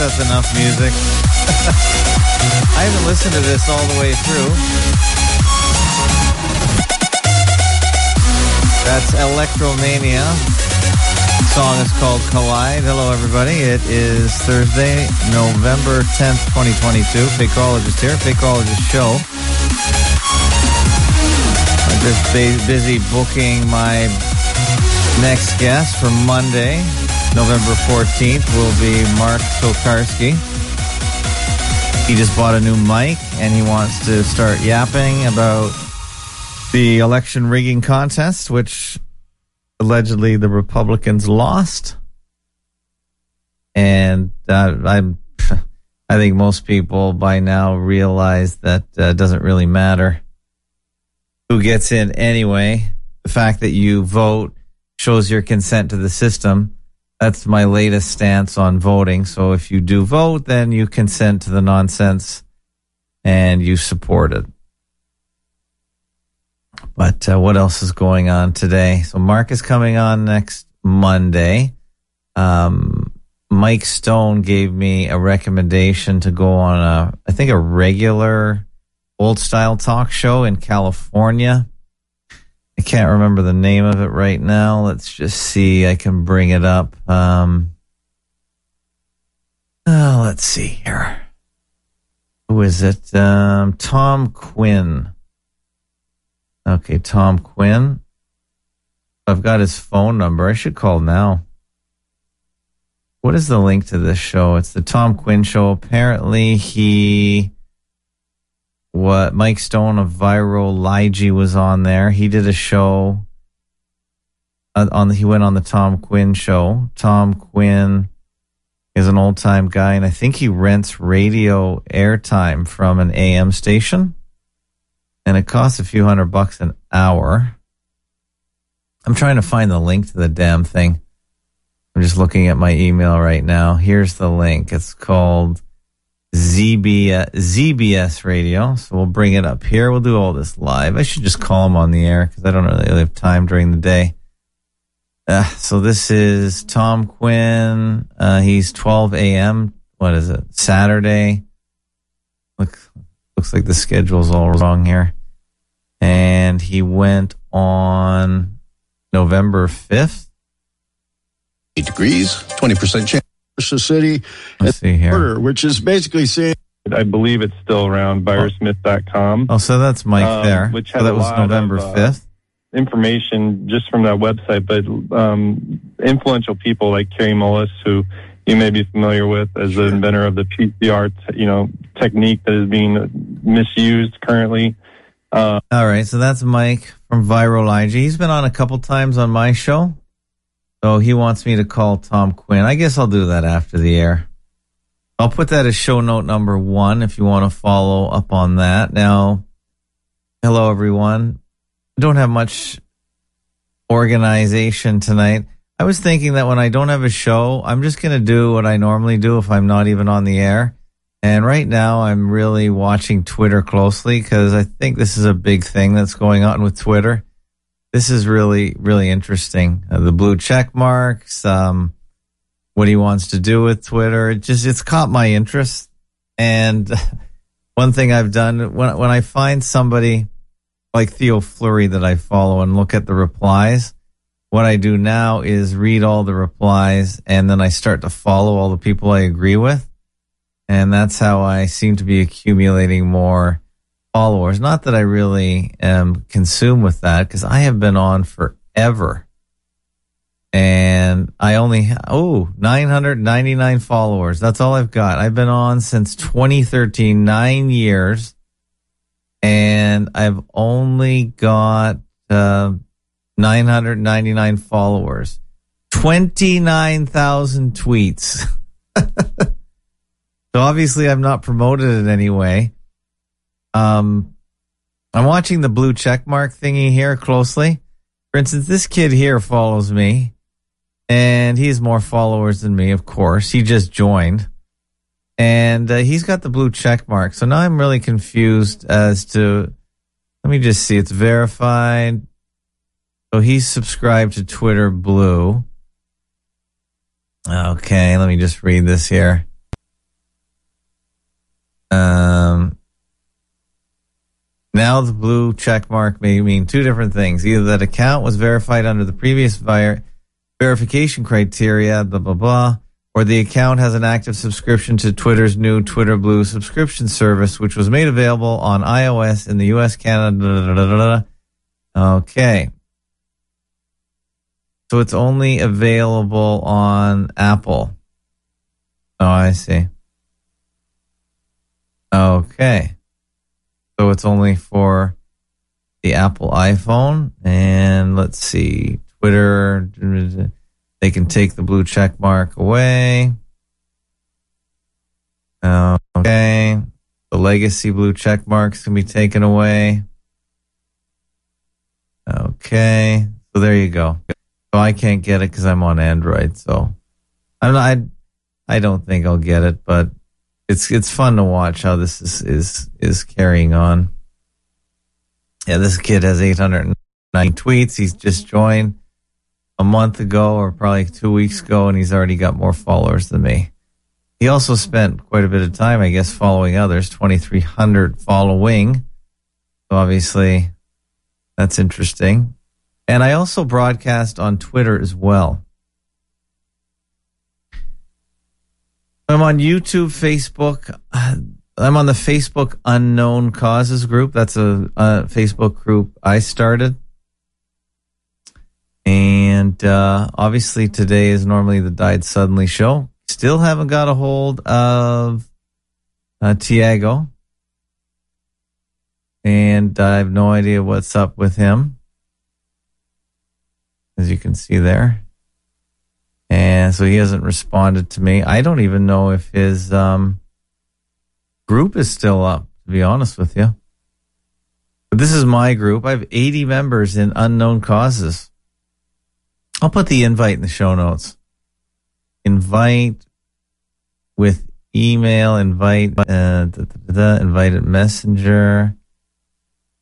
that's enough music. I haven't listened to this all the way through. That's Electromania. The song is called Collide. Hello, everybody. It is Thursday, November 10th, 2022. Fakeologist here, Fakeologist Show. I'm just busy booking my next guest for Monday, November 14th, will be Mark Tokarski. He just bought a new mic and he wants to start yapping about the election rigging contest, which allegedly the Republicans lost. And uh, I'm, I think most people by now realize that uh, doesn't really matter who gets in anyway. The fact that you vote shows your consent to the system. That's my latest stance on voting. So if you do vote, then you consent to the nonsense and you support it. But uh, what else is going on today? So Mark is coming on next Monday. Um, Mike Stone gave me a recommendation to go on a, I think a regular old style talk show in California. I can't remember the name of it right now. Let's just see. I can bring it up. Um, oh, let's see here. Who is it? Um, Tom Quinn. Okay, Tom Quinn. I've got his phone number. I should call now. What is the link to this show? It's the Tom Quinn show. Apparently, he what Mike Stone of ViroLIEgy was on there. He did a show uh, on the, he went on the Tom Quinn show. Tom Quinn is an old time guy, and I think he rents radio airtime from an AM station, and it costs a few hundred bucks an hour. I'm trying to find the link to the damn thing. I'm just looking at my email right now. Here's the link. It's called ZBS, ZBS radio. So we'll bring it up here. We'll do all this live. I should just call him on the air because I don't really have time during the day. Uh, so this is Tom Quinn. Uh, he's 12 a.m. What is it? Saturday. Look, looks like the schedule's all wrong here. And he went on November 5th. Eight degrees, 20% chance. The city Let's see here. order, which is basically saying I believe it's still around virusmyth.com. Oh, so that's Mike Um, there. which so had that was November of, uh, 5th. Information just from that website, but um, influential people like Kary Mullis, who you may be familiar with as the inventor of the PCR, t- you know, technique that is being misused currently. Uh, All right, so that's Mike from Viral IG. He's been on a couple times on my show. So he wants me to call Tom Quinn. I guess I'll do that after the air. I'll put that as show note number one if you want to follow up on that. Now, hello everyone. I don't have much organization tonight. I was thinking that when I don't have a show, I'm just going to do what I normally do if I'm not even on the air. And right now, I'm really watching Twitter closely because I think this is a big thing that's going on with Twitter. This is really, really interesting. Uh, the blue check marks, um, what he wants to do with Twitter. It just, it's caught my interest. And one thing I've done when, when I find somebody like Theo Fleury that I follow and look at the replies, what I do now is read all the replies and then I start to follow all the people I agree with. And that's how I seem to be accumulating more followers. Not that I really am consumed with that because I have been on forever. And I only, oh, 999 followers. That's all I've got. I've been on since 2013, nine years. And I've only got, uh, 999 followers, 29,000 tweets. so obviously I'm not promoted in any way. Um, I'm watching the blue check mark thingy here closely. For instance, this kid here follows me and he has more followers than me, of course. He just joined and uh, he's got the blue check mark. So now I'm really confused as to, let me just see. It's verified. So he's subscribed to Twitter Blue. Okay, let me just read this here. Um, now the blue check mark may mean two different things. Either that account was verified under the previous ver- verification criteria, blah, blah, blah, or the account has an active subscription to Twitter's new Twitter Blue subscription service, which was made available on iOS in the US, Canada. Da, da, da, okay. So it's only available on Apple. Oh, I see. Okay. So it's only for the Apple iPhone. And let's see, Twitter, they can take the blue check mark away. Um, okay. The legacy blue check marks can be taken away. Okay. So there you go. So I can't get it because I'm on Android. So I'm not, I, I don't think I'll get it, but it's it's fun to watch how this is is is carrying on. Yeah, this kid has 809 tweets. He's just joined a month ago or probably two weeks ago, and he's already got more followers than me. He also spent quite a bit of time, I guess, following others, 2,300 following. So obviously, that's interesting. And I also broadcast on Twitter as well. I'm on YouTube, Facebook. I'm on the Facebook Unknown Causes group. That's a, a Facebook group I started. And uh, obviously, today is normally the Died Suddenly show. Still haven't got a hold of uh, Tiago. And I have no idea what's up with him. As you can see there. And so he hasn't responded to me. I don't even know if his um, group is still up, to be honest with you. But this is my group. I have 80 members in unknown causes. I'll put the invite in the show notes. Invite with email, invite, uh, da, da, da, invited messenger.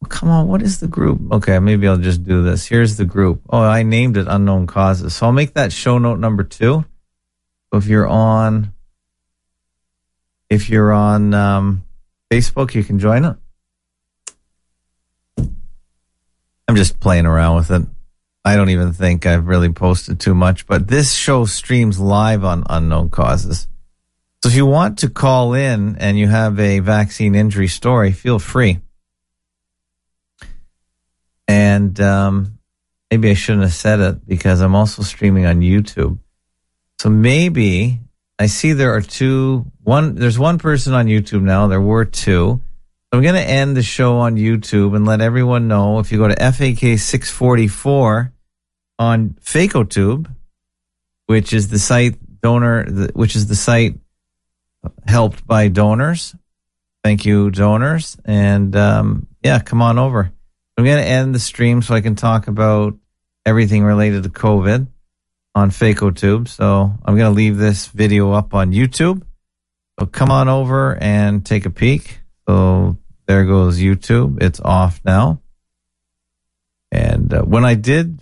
Come on, what is the group? Okay, maybe I'll just do this. Here's the group. Oh, I named it Unknown Causes. So I'll make that show note number two. So if you're on, if you're on um, Facebook, you can join it. I'm just playing around with it. I don't even think I've really posted too much, but this show streams live on Unknown Causes. So if you want to call in and you have a vaccine injury story, feel free. And um, maybe I shouldn't have said it because I'm also streaming on YouTube. So maybe I see there are two. One, there's one person on YouTube now. There were two. I'm going to end the show on YouTube and let everyone know if you go to FAK 644 on FakeoTube, which is the site donor, which is the site helped by donors. Thank you, donors. And um, yeah, come on over. I'm going to end the stream so I can talk about everything related to COVID on FakeoTube. So I'm going to leave this video up on YouTube. So come on over and take a peek. So there goes YouTube. It's off now. And uh, when I did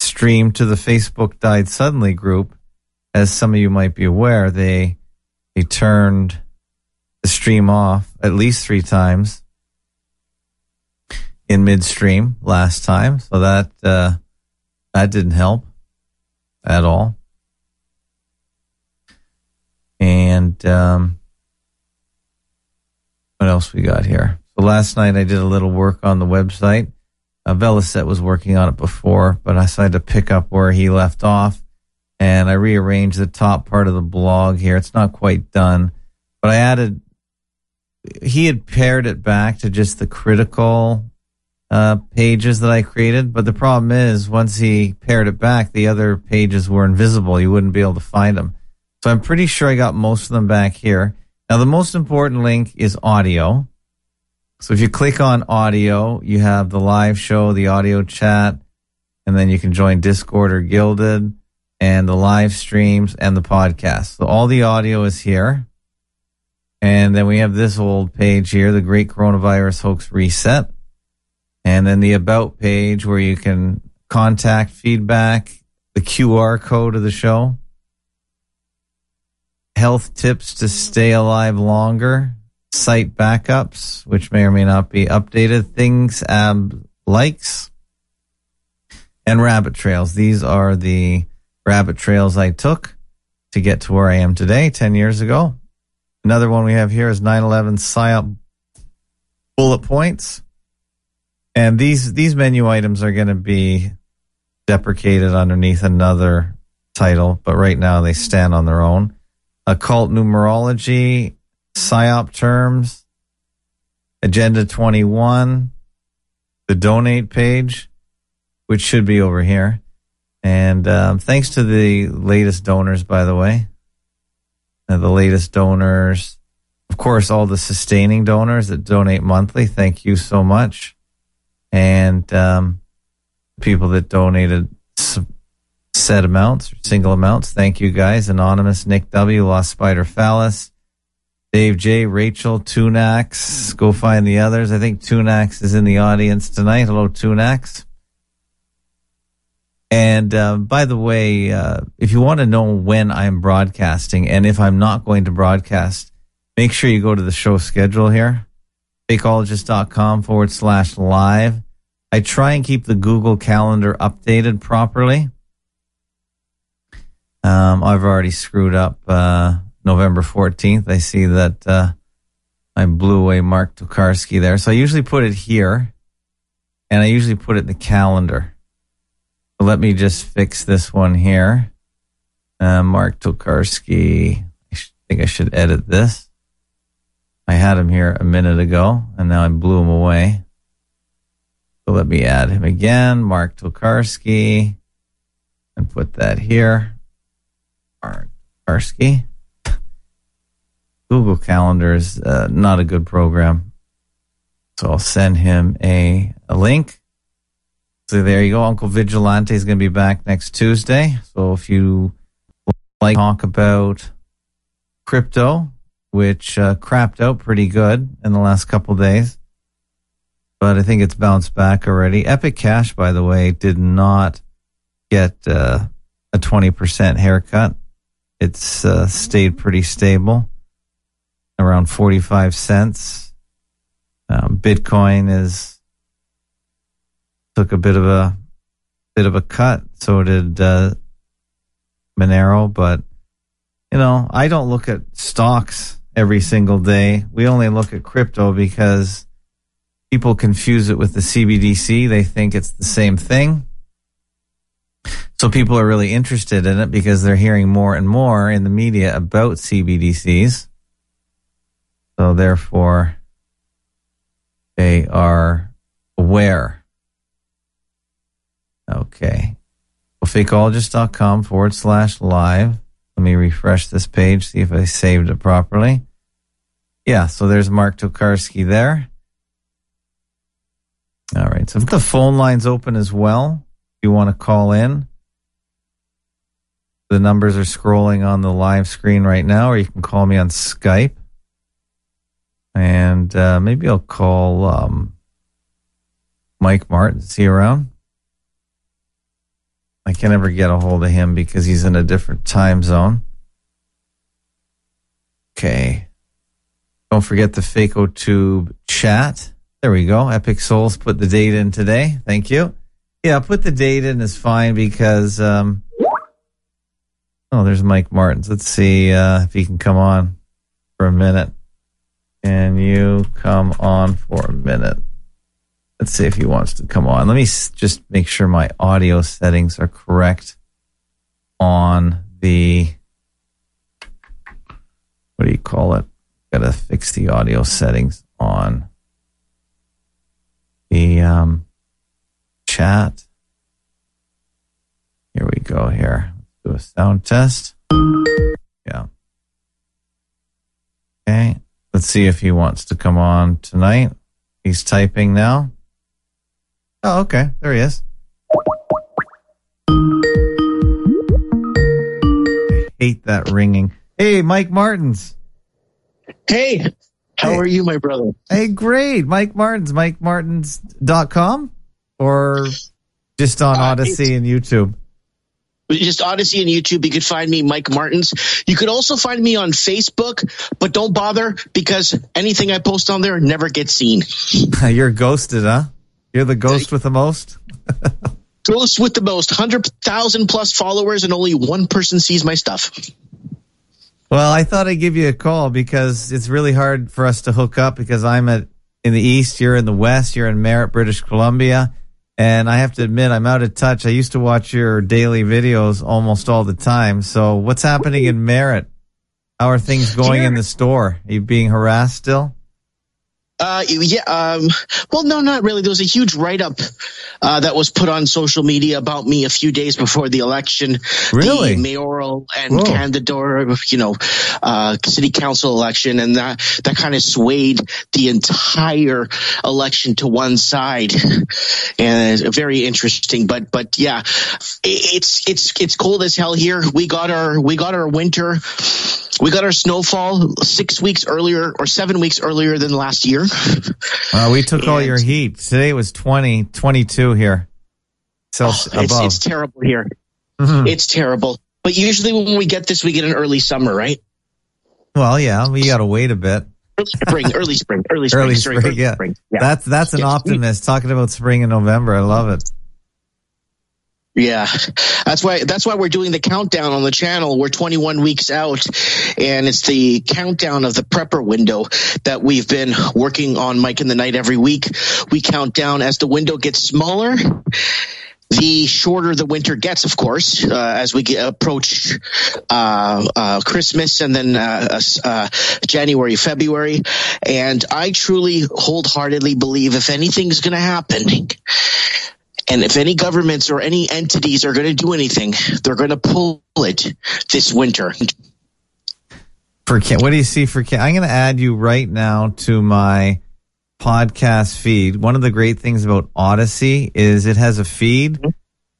stream to the Facebook Died Suddenly group, as some of you might be aware, they they turned the stream off at least three times in midstream last time, so that uh, that didn't help at all. And um, what else we got here? So last night I did a little work on the website. Uh, was working on it before, but I decided to pick up where he left off, and I rearranged the top part of the blog here. It's not quite done, but I added. He had pared it back to just the critical uh, pages that I created. But the problem is, once he paired it back, the other pages were invisible. You wouldn't be able to find them. So I'm pretty sure I got most of them back here. Now, the most important link is audio. So if you click on audio, you have the live show, the audio chat, and then you can join Discord or Guilded and the live streams and the podcast. So all the audio is here. And then we have this old page here, the Great Coronavirus Hoax Reset and then the about page where you can contact feedback, the QR code of the show, health tips to stay alive longer. site backups, which may or may not be updated, things ab likes, and rabbit trails. These are the rabbit trails I took to get to where I am today, 10 years ago. Another one we have here is 9/11 PSYOP bullet points. And these these menu items are going to be deprecated underneath another title, but right now they stand on their own. Occult numerology, PSYOP terms, Agenda 21, the donate page, which should be over here. And um, thanks to the latest donors, by the way, the latest donors, of course, all the sustaining donors that donate monthly. Thank you so much. And um, people that donated set amounts or single amounts. Thank you guys. Anonymous, Nick W, Lost Spider Phallus, Dave J, Rachel, Tunax. Go find the others. I think Tunax is in the audience tonight. Hello, Tunax. And uh, by the way, uh, if you want to know when I'm broadcasting and if I'm not going to broadcast, make sure you go to the show schedule here, fakeologist.com forward slash live. I try and keep the Google Calendar updated properly. Um, I've already screwed up uh, November 14th. I see that uh, I blew away Mark Tokarski there. So I usually put it here, and I usually put it in the calendar. So let me just fix this one here. Uh, Mark Tokarski. I think I should edit this. I had him here a minute ago, and now I blew him away. So let me add him again, Mark Tokarski, and put that here. Mark Tokarski. Google Calendar is uh, not a good program. So I'll send him a, a link. So there you go. Uncle Vigilante is going to be back next Tuesday. So if you like talk about crypto, which uh, crapped out pretty good in the last couple days, but I think it's bounced back already. Epic Cash, by the way, did not get uh, a 20% haircut. It's uh, stayed pretty stable around 45 cents. Um, Bitcoin is took a bit of a bit of a cut. So did uh, Monero, but you know, I don't look at stocks every single day. We only look at crypto because people confuse it with the CBDC. They think it's the same thing. So people are really interested in it because they're hearing more and more in the media about CBDCs. So therefore, they are aware. Okay. Well, fakeologist.com forward slash live. Let me refresh this page, see if I saved it properly. Yeah, so there's Mark Tokarski there. All right. So the phone line's open as well, if you want to call in, the numbers are scrolling on the live screen right now, or you can call me on Skype. And uh, maybe I'll call um, Mike Martin. Is he around? I can never get a hold of him because he's in a different time zone. Okay. Don't forget the FakeoTube chat. There we go. Epic Souls put the date in today. Thank you. Yeah, put the date in is fine because um Oh, there's Mike Martins. Let's see uh, if he can come on for a minute. Can you come on for a minute? Let's see if he wants to come on. Let me just make sure my audio settings are correct on the what do you call it? Got to fix the audio settings on the um, chat. Here we go. Here, Let's do a sound test. Yeah. Okay. Let's see if he wants to come on tonight. He's typing now. Oh, okay. There he is. I hate that ringing. Hey, Mike Martins. Hey, how Hey. are you, my brother? Hey, great. Mike Martins, MikeMartins.com or just on Uh, Odysee and YouTube? just Odysee and YouTube. You could find me, Mike Martins. You could also find me on Facebook, but don't bother because anything I post on there never gets seen. You're ghosted, huh? You're the ghost with the most? Ghost with the most, 100,000 plus followers, and only one person sees my stuff. Well, I thought I'd give you a call because it's really hard for us to hook up because I'm at in the east, you're in the west, you're in Merritt, British Columbia. And I have to admit, I'm out of touch. I used to watch your daily videos almost all the time. So what's happening in Merritt? How are things going in the store? Are you being harassed still? Uh, yeah. Um, well, no, not really. There was a huge write up uh, that was put on social media about me a few days before the election. Really? The mayoral and Whoa. you know, uh, city council election, and that that kind of swayed the entire election to one side, and it's very interesting. But but yeah, it's it's it's cold as hell here. We got our we got our winter. We got our snowfall six weeks earlier or seven weeks earlier than last year. Uh, we took all your heat. Today was 20, 22 here. So Oh, it's, above. it's terrible here. Mhm. It's terrible. But usually when we get this, we get an early summer, right? well, yeah, we got to wait a bit. Early spring, early spring, early spring, Early sorry, spring, early yeah. spring. Yeah. That's that's an optimist talking about spring in November. I love it. Yeah, that's why that's why we're doing the countdown on the channel. We're 21 weeks out, and it's the countdown of the prepper window that we've been working on, Mike in the night every week. We count down as the window gets smaller. The shorter the winter gets, of course, uh, as we get, approach uh, uh, Christmas and then uh, uh, January, February. And I truly, wholeheartedly believe if anything's going to happen, and if any governments or any entities are going to do anything, they're going to pull it this winter. For Ken, what do you see for Ken? I'm going to add you right now to my podcast feed. One of the great things about Odysee is it has a feed. Mm-hmm.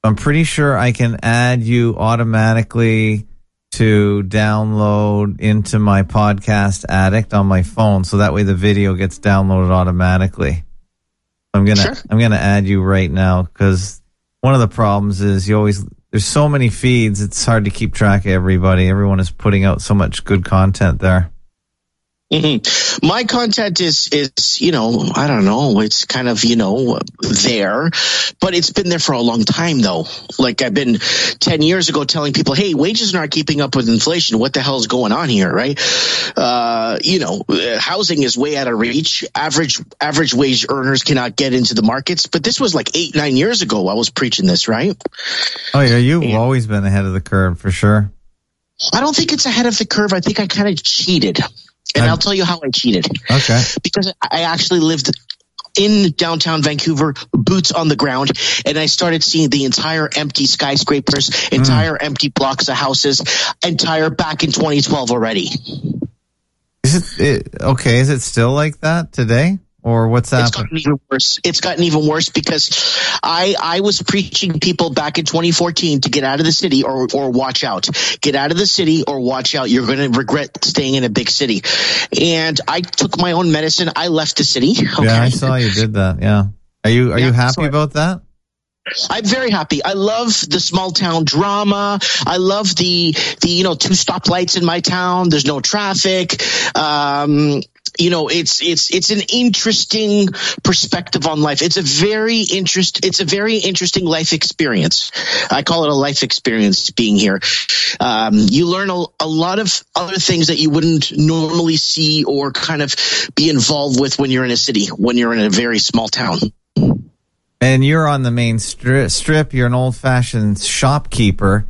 I'm pretty sure I can add you automatically to download into my podcast addict on my phone so that way the video gets downloaded automatically. I'm going to Sure. I'm to add you right now cuz one of the problems is you always there's so many feeds it's hard to keep track of everybody. Everyone is putting out so much good content there. Hmm My content is is you know I don't know it's kind of you know there, but it's been there for a long time though. Like I've been ten years ago telling people, hey, wages are not keeping up with inflation. What the hell is going on here, right? Uh, you know, housing is way out of reach. Average average wage earners cannot get into the markets. But this was like eight nine years ago. I was preaching this, right? Oh yeah, you've Yeah. always been ahead of the curve for sure. I don't think it's ahead of the curve. I think I kind of cheated. And I'm- I'll tell you how I cheated. Okay. Because I actually lived in downtown Vancouver, boots on the ground, and I started seeing the entire empty skyscrapers, hmm. entire empty blocks of houses, entire back in 2012 already. Is it, it okay? Is it still like that today, or what's that? It's gotten even worse. It's gotten even worse because I I was preaching people back in 2014 to get out of the city or or watch out. Get out of the city or watch out. You're going to regret staying in a big city. And I took my own medicine. I left the city. Okay. Yeah, I saw you did that. Yeah. Are you are Yeah, you happy I- about that? I'm very happy. I love the small town drama. I love the the you know two stoplights in my town. There's no traffic. Um, you know, it's it's it's an interesting perspective on life. It's a very interest. It's a very interesting life experience. I call it a life experience being here. Um, you learn a, a lot of other things that you wouldn't normally see or kind of be involved with when you're in a city. When you're in a very small town. And you're on the main stri- strip. You're an old fashioned shopkeeper.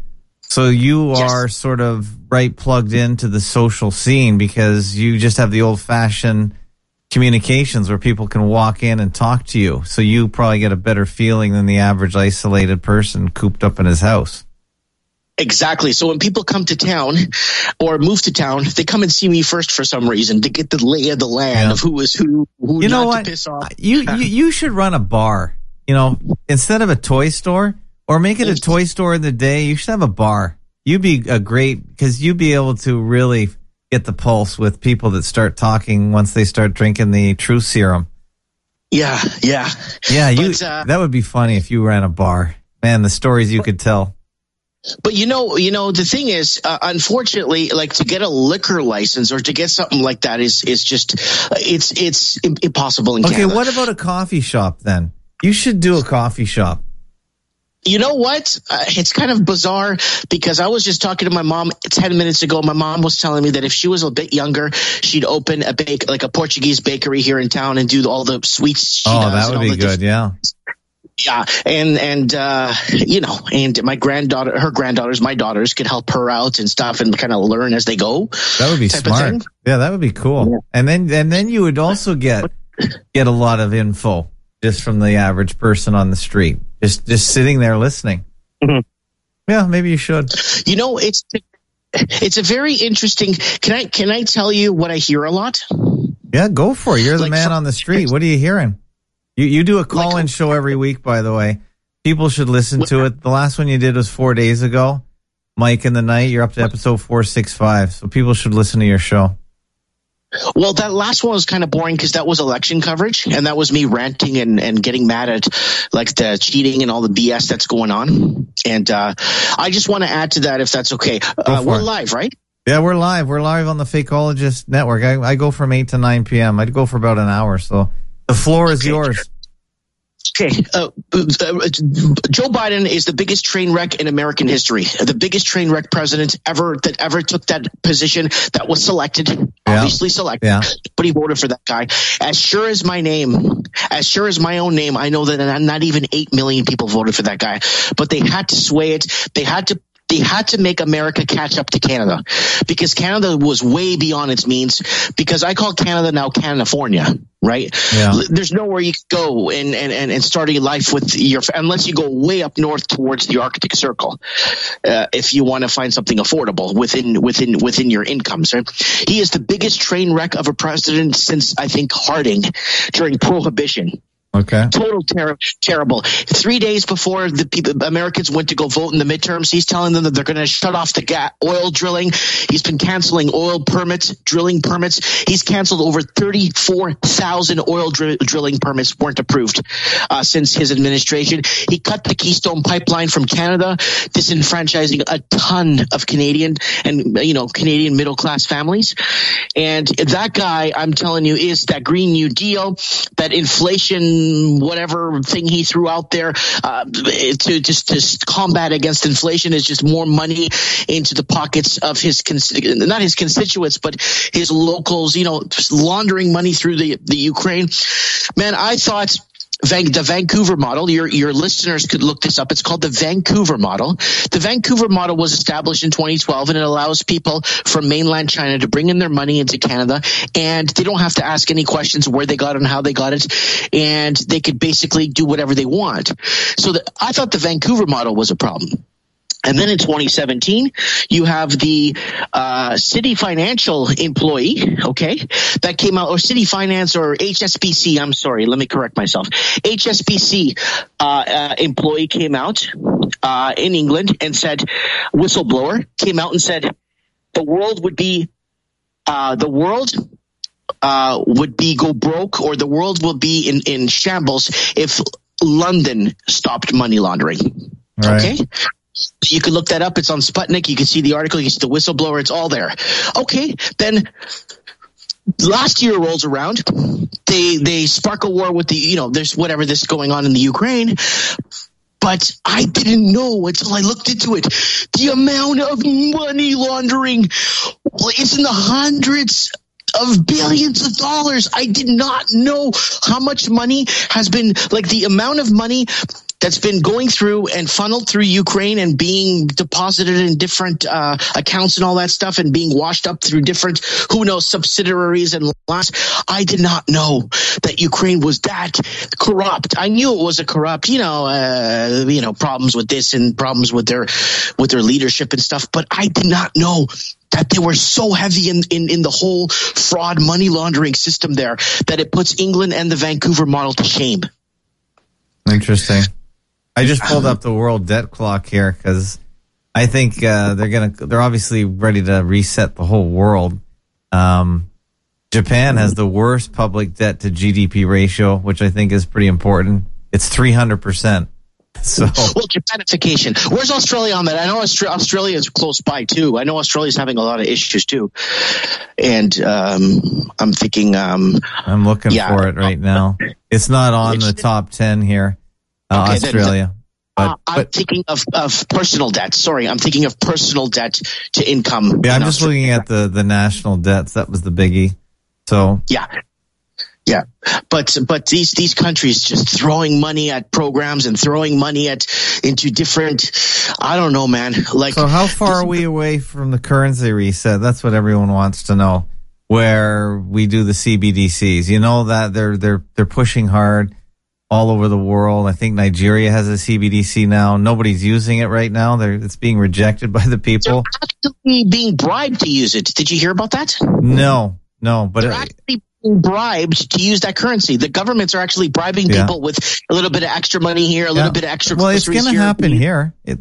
So you Yes. are sort of right plugged into the social scene because you just have the old fashioned communications where people can walk in and talk to you. So you probably get a better feeling than the average isolated person cooped up in his house. Exactly. So when people come to town or move to town, they come and see me first for some reason to get the lay of the land Yeah. of who is who, who you know what? to piss off. You, you you should run a bar. You know, instead of a toy store, or make it a toy store in the day. You should have a bar. You'd be a great because you'd be able to really get the pulse with people that start talking once they start drinking the true serum. Yeah, yeah. Yeah, you But, uh, that would be funny if you ran a bar. Man, the stories you could tell. But you know, you know, the thing is, uh, unfortunately, like to get a liquor license or to get something like that is is just it's it's impossible in okay, Canada. what about a coffee shop then? You should do a coffee shop. You know what? Uh, it's kind of bizarre because I was just talking to my mom 10 minutes ago. My mom was telling me that if she was a bit younger, she'd open a bake, like a Portuguese bakery here in town and do all the sweets she oh, does. that would be good. Yeah. yeah and and uh you know and my granddaughter her granddaughters my daughters could help her out and stuff and kind of learn as they go That would be smart. Yeah, that would be cool. And then and then you would also get get a lot of info just from the average person on the street. Just just sitting there listening. Mhm. Yeah, maybe you should. you know it's it's a very interesting can i can i tell you what i hear a lot Yeah, go for it. You're the Like man on the street. What are you hearing? You you do a call in show every week, by the way. People should listen to it. The last one you did was four days ago. Mike in the night. You're up to episode four six five. So people should listen to your show. Well that last one was kind of boring because that was election coverage and that was me ranting and, and getting mad at like the cheating and all the bs that's going on and uh i just want to add to that if that's okay uh, we're it. live right Yeah, we're live. We're live on the Fakeologist Network. I, I go from eight to nine p.m. I'd go for about an hour. So the floor is Okay. yours. Okay, uh, uh, Joe Biden is the biggest train wreck in American history. The biggest train wreck president ever that ever took that position that was selected, obviously selected, Yeah. but he voted for that guy. As sure as my name, as sure as my own name, I know that not- not even eight million people voted for that guy, but they had to sway it. They had to. They had to make America catch up to Canada because Canada was way beyond its means. Because I call Canada now California, right? Yeah. There's nowhere you could go and, and, and, and start a life with your, unless you go way up north towards the Arctic Circle, uh, if you want to find something affordable within, within, within your incomes. Right? He is the biggest train wreck of a president since I think Harding during Prohibition Okay. total ter- terrible. Three days before the people, Americans went to go vote in the midterms, he's telling them that they're going to shut off the ga- oil drilling. He's been canceling oil permits, drilling permits. He's canceled over 34,000 oil dr- drilling permits weren't approved uh, since his administration. He cut the Keystone pipeline from Canada, disenfranchising a ton of Canadian and you know Canadian middle class families. And that guy, I'm telling you, is that Green New Deal, that inflation, whatever thing he threw out there uh, to just to combat against inflation is just more money into the pockets of his not his constituents, but his locals. You know, laundering money through the the Ukraine. Man, I thought. The Vancouver model. Your your listeners could look this up. It's called the Vancouver model. The Vancouver model was established in 2012, and it allows people from mainland China to bring in their money into Canada, and they don't have to ask any questions where they got it and how they got it, and they could basically do whatever they want. So the, I thought the Vancouver model was a problem. And then in 2017, you have the uh, city financial employee, okay, that came out, or city finance or HSBC. I'm sorry, let me correct myself. HSBC uh, uh, employee came out uh, in England and said, whistleblower came out and said, the world would be, uh, the world uh, would be go broke, or the world will be in in shambles if London stopped money laundering. Right. Okay. You can look that up. It's on Sputnik. You can see the article. You see the whistleblower. It's all there. Okay. Then last year rolls around. They they spark a war with the you know there's whatever this going on in the Ukraine. But I didn't know until I looked into it. The amount of money laundering is in the hundreds of billions of dollars. I did not know how much money has been like the amount of money that's been going through and funneled through Ukraine and being deposited in different uh, accounts and all that stuff and being washed up through different who knows subsidiaries and last I did not know that Ukraine was that corrupt. I knew it was a corrupt, you know, uh, you know, problems with this and problems with their with their leadership and stuff, but I did not know that they were so heavy in, in, in the whole fraud money laundering system there that it puts England and the Vancouver model to shame. Interesting. I just pulled up the world debt clock here because I think uh, they're gonna. They're obviously ready to reset the whole world. Um, Japan has the worst public debt to GDP ratio, which I think is pretty important. It's three hundred percent. So Well, Japanification. Where's Australia on that? I know Austra- Australia is close by too. I know Australia's having a lot of issues too. And um, I'm thinking, um, I'm looking Yeah. for it right now. It's not on the top 10 here, uh, Okay, then- Australia. uh, But, I'm but thinking of, of personal debt. Sorry, I'm thinking of personal debt to income. yeah, I'm just looking at the, the national debts. That was the biggie. So Yeah. Yeah. But but these these countries just throwing money at programs and throwing money at into different I don't know, man. Like So how far are we away from the currency reset? That's what everyone wants to know. Where we do the CBDCs, you know that they're they're they're pushing hard all over the world. I think Nigeria has a CBDC now. Nobody's using it right now. They're, it's being rejected by the people. they're actually being bribed to use it. Did you hear about that? No, no, but They're actually being bribed to use that currency. The governments are actually bribing Yeah. people with a little bit of extra money here, a little Yeah. bit of extra. Well, it's going to happen here. It,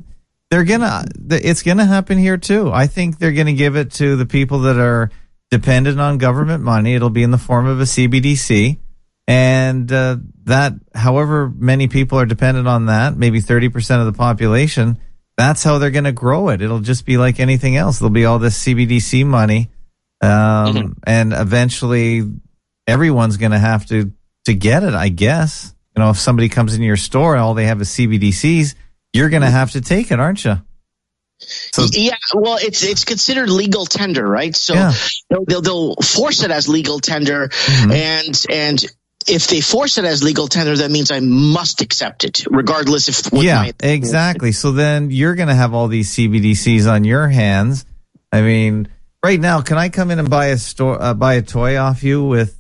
they're gonna. It's going to happen here too. I think they're going to give it to the people that are dependent on government money. It'll be in the form of a CBDC, and uh, that, however many people are dependent on that, maybe thirty percent of the population. That's how they're going to grow it. It'll just be like anything else. There'll be all this CBDC money, um, Mhm. and eventually, everyone's going to have to to get it. I guess. You know, if somebody comes into your store and all they have is CBDCs, you're going to have to take it, aren't you? So yeah, well, it's it's considered legal tender, right? So Yeah. they'll, they'll they'll force it as legal tender, Mhm. and and if they force it as legal tender, that means I must accept it, regardless if what yeah, exactly. So then you're going to have all these CBDCs on your hands. I mean, right now, can I come in and buy a store, uh, buy a toy off you with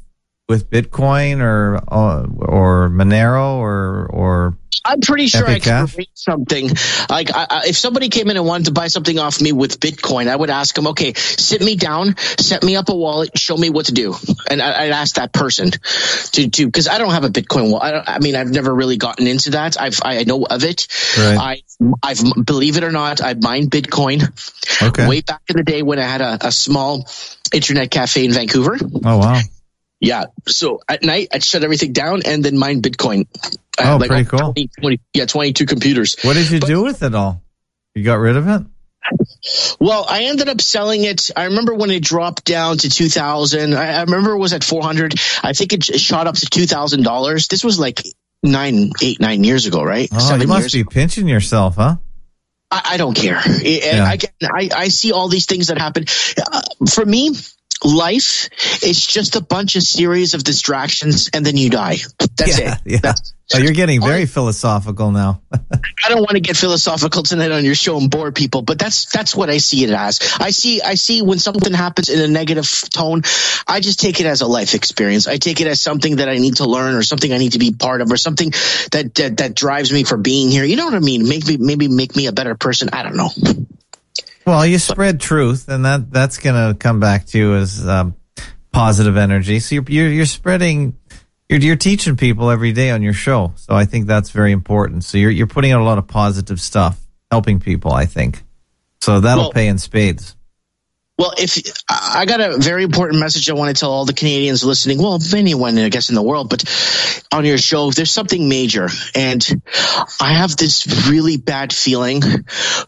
with Bitcoin or uh, or Monero or or I'm pretty sure I Epic could Cash? rate something. Like, I, I, if somebody came in and wanted to buy something off me with Bitcoin, I would ask them, okay, sit me down, set me up a wallet, show me what to do. And I, I'd ask that person to do, because I don't have a Bitcoin wallet. I, I mean, I've never really gotten into that. I've, I know of it. Right. I, I've, believe it or not, I mined Bitcoin okay. way back in the day when I had a, a small internet cafe in Vancouver. Oh wow. Yeah. So at night, I'd shut everything down and then mine Bitcoin. I Oh, like pretty cool. 20, 20 yeah, 22 computers. What did you But- do with it all? You got rid of it? Well, I ended up selling it. I remember when it dropped down to 2000. I, I remember it was at 400. I think it shot up to $2,000. This was like nine, eight, nine years ago, right? Oh, Seven you must be pinching yourself, huh? I, I don't care. I, Yeah. I, I, I see all these things that happen. Uh, for me, life is just a bunch of series of distractions and then you die. That's yeah, it. yeah. That's- Oh, you're getting very philosophical now. I don't want to get philosophical tonight on your show and bore people, but that's that's what I see it as. I see I see when something happens in a negative tone, I just take it as a life experience. I take it as something that I need to learn or something I need to be part of or something that that, that drives me for being here. You know what I mean? Make me maybe make me a better person. I don't know. Well, you spread truth, and that that's going to come back to you as um, positive energy. So you're you're, you're spreading. You're, you're teaching people every day on your show, so I think that's very important. So you're you're putting out a lot of positive stuff, helping people. I think so that'll Well- pay in spades. Well, if I got a very important message I want to tell all the Canadians listening, well, anyone I guess in the world, but on your show, there's something major, and I have this really bad feeling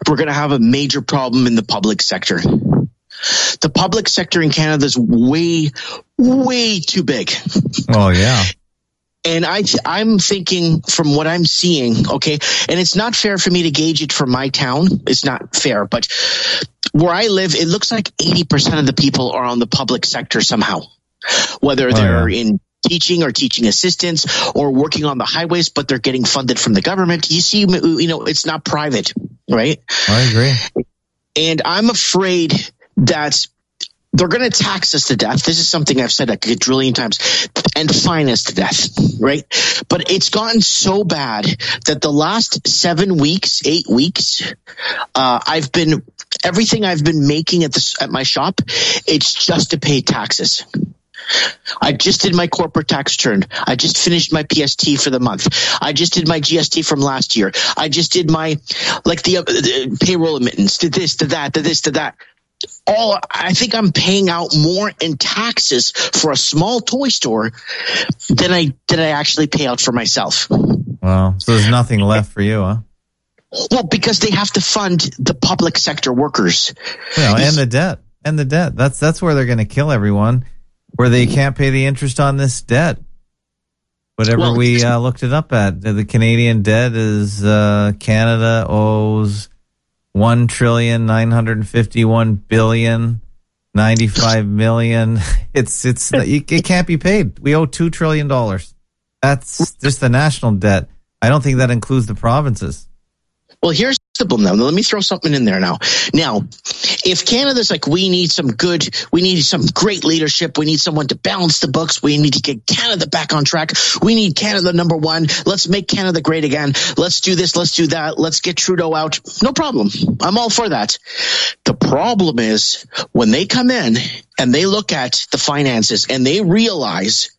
we're going to have a major problem in the public sector. The public sector in Canada is way, way too big. Oh yeah, And I I'm thinking from what I'm seeing, okay, and it's not fair for me to gauge it from my town. It's not fair, but where I live, it looks like 80% of the people are on the public sector somehow, whether oh, they're yeah. in teaching or teaching assistants or working on the highways, but they're getting funded from the government. You see, you know, it's not private, right? I agree. And I'm afraid that they're going to tax us to death. This is something I've said a quadrillion times and fine us to death, right? But it's gotten so bad that the last seven weeks, eight weeks, uh, I've been, everything I've been making at this, at my shop, it's just to pay taxes. I just did my corporate tax return. I just finished my PST for the month. I just did my GST from last year. I just did my, like the, uh, the payroll admittance, to this, to that, to this, to that. All I think I'm paying out more in taxes for a small toy store than I than I actually pay out for myself. Well, Wow. So there's nothing left for you, huh? Well, because they have to fund the public sector workers. Know, and the debt. And the debt. That's that's where they're going to kill everyone, where they can't pay the interest on this debt. Whatever Well, we uh, looked it up at, the Canadian debt is uh, Canada owes one trillion nine hundred fifty-one billion ninety-five million. It's it's it can't be paid. We owe two trillion dollars. That's just the national debt. I don't think that includes the provinces. Well, here's the boom now. Let me throw something in there now. Now, if Canada's like, we need some good, we need some great leadership. We need someone to balance the books. We need to get Canada back on track. We need Canada number one. Let's make Canada great again. Let's do this. Let's do that. Let's get Trudeau out. No problem. I'm all for that. The problem is when they come in and they look at the finances and they realize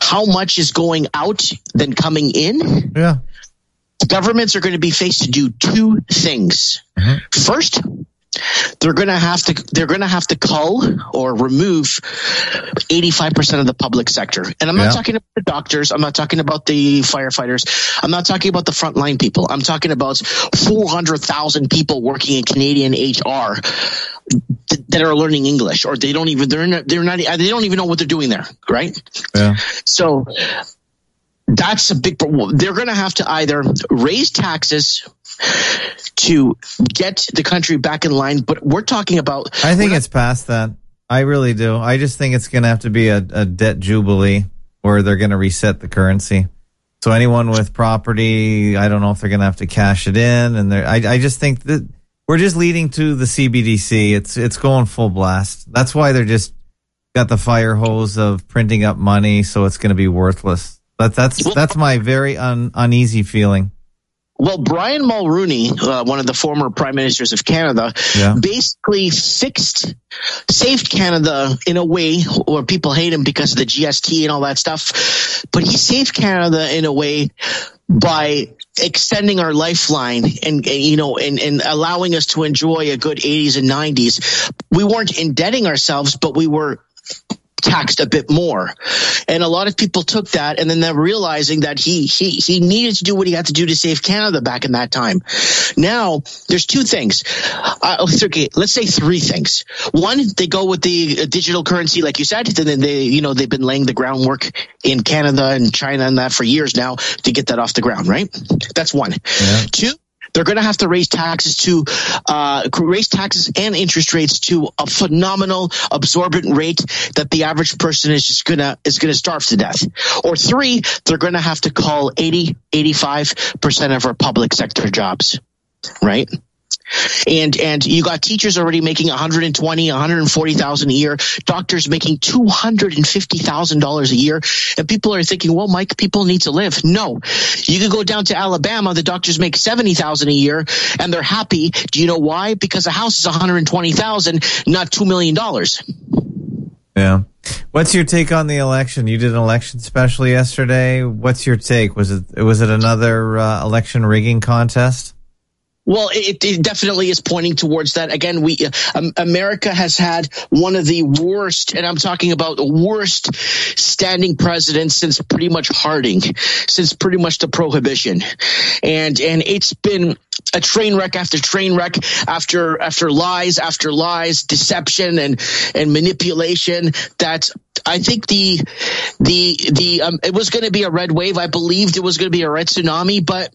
how much is going out than coming in Yeah. Governments are going to be faced to do two things. Mm-hmm. First, they're going to have to they're going to have to cull or remove 85% of the public sector. And I'm not Yeah. talking about the doctors, I'm not talking about the firefighters, I'm not talking about the frontline people. I'm talking about 400,000 people working in Canadian HR th- that are learning English or they don't even they're not, they're not they don't even know what they're doing there, right? Yeah. So that's a big problem. They're going to have to either raise taxes to get the country back in line, but we're talking about. I think it's past that. I really do. I just think it's going to have to be a, a debt jubilee where they're going to reset the currency. So anyone with property, I don't know if they're going to have to cash it in, and they're, I, I just think that we're just leading to the CBDC. It's it's going full blast. That's why they're just got the fire hose of printing up money, so it's going to be worthless. But that's that's my very un, uneasy feeling. Well, Brian Mulroney, uh, one of the former prime ministers of Canada, Yeah. basically fixed, saved Canada in a way where people hate him because of the GST and all that stuff. But he saved Canada in a way by extending our lifeline and, and, you know and, and allowing us to enjoy a good 80s and 90s we weren't indebting ourselves but we were taxed a bit more. And a lot of people took that and then they're realizing that he, he, he needed to do what he had to do to save Canada back in that time. Now, there's two things. Uh, okay, let's say three things. One, they go with the uh, digital currency, like you said, and then they, you know, they've been laying the groundwork in Canada and China and that for years now to get that off the ground, right? That's one. Two, they're going to have to raise taxes to uh, raise taxes and interest rates to a phenomenal absorbent rate that the average person is just gonna is gonna starve to death. Or three, they're going to have to call 80, 85 percent of our public sector jobs, right? And and you got teachers already making 120, 140,000 a year, doctors making 250,000 dollars a year, and people are thinking, well, Mike, people need to live. No, you could go down to Alabama, the doctors make 70,000 a year, and they're happy. Do you know why? Because a house is 120,000, not two million dollars. Yeah. What's your take on the election? You did an election special yesterday. What's your take? Was it was it another uh, election rigging contest? Well, it, it definitely is pointing towards that. Again, we um, America has had one of the worst, and I'm talking about the worst standing presidents since pretty much Harding, since pretty much the Prohibition, and and it's been a train wreck after train wreck after after lies after lies, deception and and manipulation. That I think the the the um, it was going to be a red wave. I believed it was going to be a red tsunami, but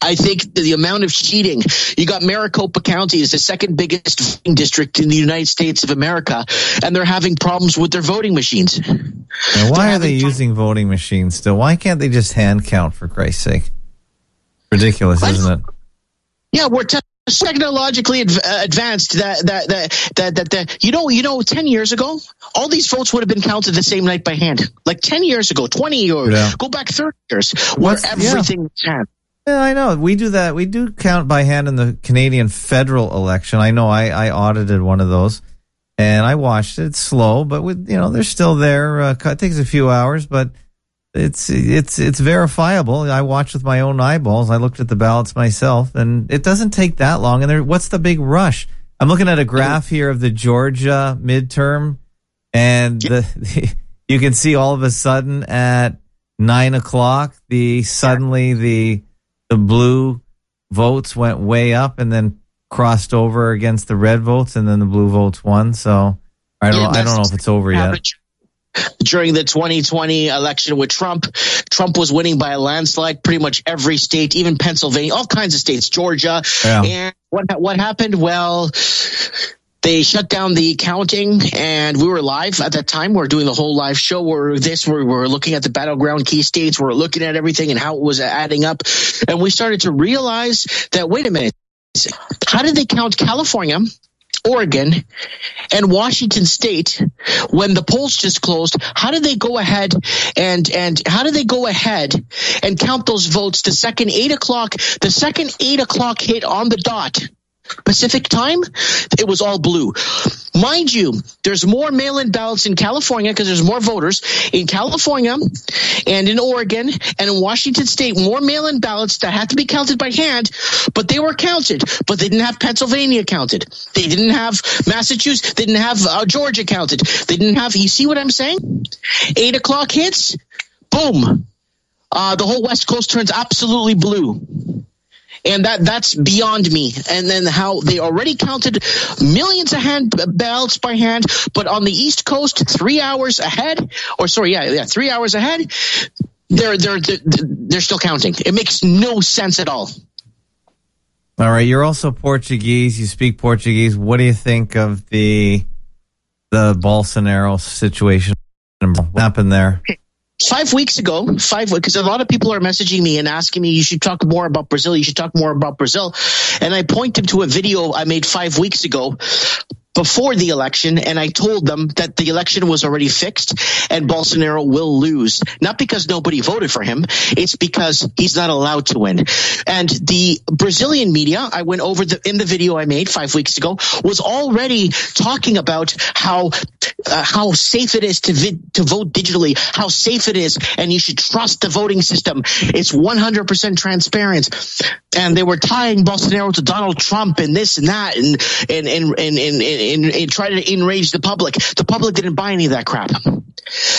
I think the amount of cheating. You got Maricopa County is the second biggest voting district in the United States of America, and they're having problems with their voting machines. Now, why are they using voting machines still? Why can't they just hand count for Christ's sake? Ridiculous, isn't it? Yeah, we're te- technologically uh, advanced. That that that that that that you know you know ten years ago, all these votes would have been counted the same night by hand. Like ten years ago, twenty years, Yeah. go back thirty years, where What's- yeah. everything was hand. Yeah, I know. We do that. We do count by hand in the Canadian federal election. I know. I, I audited one of those, and I watched it. It's slow, but with you know, they're still there. Uh, it takes a few hours, but it's it's it's verifiable. I watched with my own eyeballs. I looked at the ballots myself, and it doesn't take that long. And there, what's the big rush? I'm looking at a graph here of the Georgia midterm, and the, you can see all of a sudden at nine o'clock, the suddenly the the blue votes went way up and then crossed over against the red votes, and then the blue votes won. So I don't Yeah, I don't know if it's over yet. During the 2020 election with Trump, Trump was winning by a landslide pretty much every state, even Pennsylvania, all kinds of states, Georgia. Yeah. And what what happened? Well, they shut down the counting, and we were live at that time. We are doing the whole live show. We're this. We were looking at the battleground key states. We're looking at everything and how it was adding up, and we started to realize that wait a minute, how did they count California? Oregon and Washington State when the polls just closed. How did they go ahead and and how did they go ahead and count those votes? The second eight o'clock, the second eight o'clock hit on the dot. Pacific time, it was all blue. Mind you, there's more mail-in ballots in California because there's more voters in California and in Oregon and in Washington State. More mail-in ballots that had to be counted by hand, but they were counted. But they didn't have Pennsylvania counted. They didn't have Massachusetts. They didn't have uh, Georgia counted. They didn't have. You see what I'm saying? Eight o'clock hits, boom. Uh, the whole West Coast turns absolutely blue and that that's beyond me. And then how they already counted millions of hand ballots by hand, but on the East Coast, three hours ahead, or sorry, yeah, yeah, three hours ahead, they're they're they're, they're still counting. It makes no sense at all. All right, you're also Portuguese. You speak Portuguese. What do you think of the the Bolsonaro situation? What happened there? Five weeks ago, five because a lot of people are messaging me and asking me, you should talk more about Brazil. You should talk more about Brazil. And I point them to a video I made five weeks ago before the election, and I told them that the election was already fixed and Bolsonaro will lose. Not because nobody voted for him, it's because he's not allowed to win. And the Brazilian media, I went over the, in the video I made five weeks ago, was already talking about how uh, how safe it is to vi- to vote digitally, how safe it is, and you should trust the voting system. It's 100% transparent. And they were tying Bolsonaro to Donald Trump and this and that, and and and and and, and, and try to enrage the public. The public didn't buy any of that crap.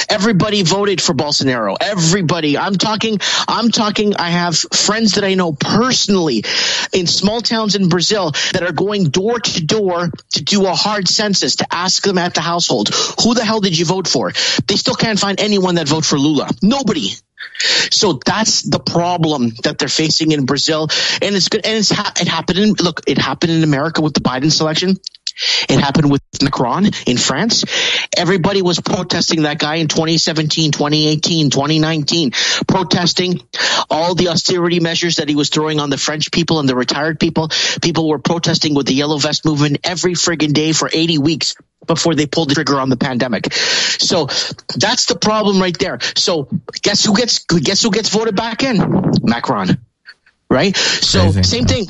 Everybody voted for Bolsonaro. Everybody. I'm talking. I'm talking. I have friends that I know personally in small towns in Brazil that are going door to door to do a hard census to ask them at the household, who the hell did you vote for? They still can't find anyone that vote for Lula. Nobody. So that's the problem that they're facing in Brazil, and it's good. And it's ha- it happened in look. It happened in America with the Biden selection. It happened with Macron in France. Everybody was protesting that guy in 2017, 2018, 2019, protesting all the austerity measures that he was throwing on the French people and the retired people. People were protesting with the yellow vest movement every friggin' day for 80 weeks before they pulled the trigger on the pandemic. So that's the problem right there. So guess who gets guess who gets voted back in? Macron. Right? So Crazy. same thing.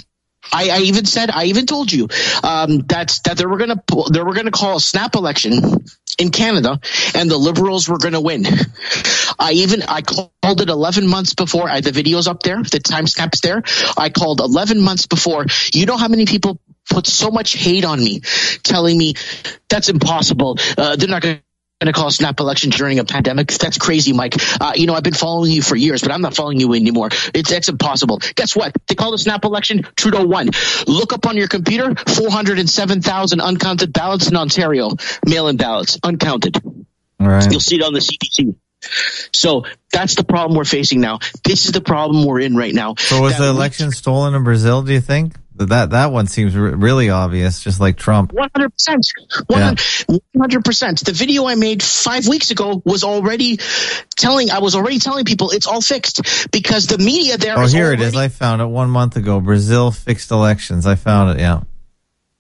I, I even said I even told you um, that that they were gonna they were gonna call a snap election in Canada and the Liberals were gonna win. I even I called it 11 months before. I had the videos up there, the timestamps there. I called 11 months before. You know how many people put so much hate on me, telling me that's impossible. Uh, they're not gonna going to call a snap election during a pandemic. That's crazy, Mike. Uh, you know, I've been following you for years, but I'm not following you anymore. It's that's impossible. Guess what? They called a snap election. Trudeau won. Look up on your computer. 407,000 uncounted ballots in Ontario. Mail-in ballots, uncounted. All right. You'll see it on the CBC. So that's the problem we're facing now. This is the problem we're in right now. So was That the we- election stolen in Brazil? Do you think that that one seems re- really obvious, just like Trump? One hundred percent, one hundred percent. The video I made five weeks ago was already telling. I was already telling people it's all fixed because the media there. Oh, here it is. I found it one month ago. Brazil fixed elections. I found it. Yeah.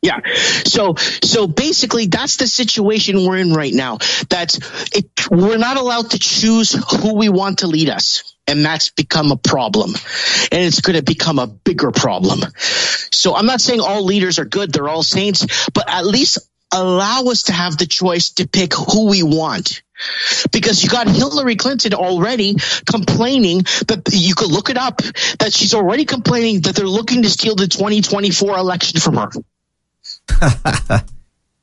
Yeah. So so basically that's the situation we're in right now. That it, we're not allowed to choose who we want to lead us. And that's become a problem. And it's going to become a bigger problem. So I'm not saying all leaders are good. They're all saints, but at least allow us to have the choice to pick who we want. Because you got Hillary Clinton already complaining that you could look it up that she's already complaining that they're looking to steal the 2024 election from her.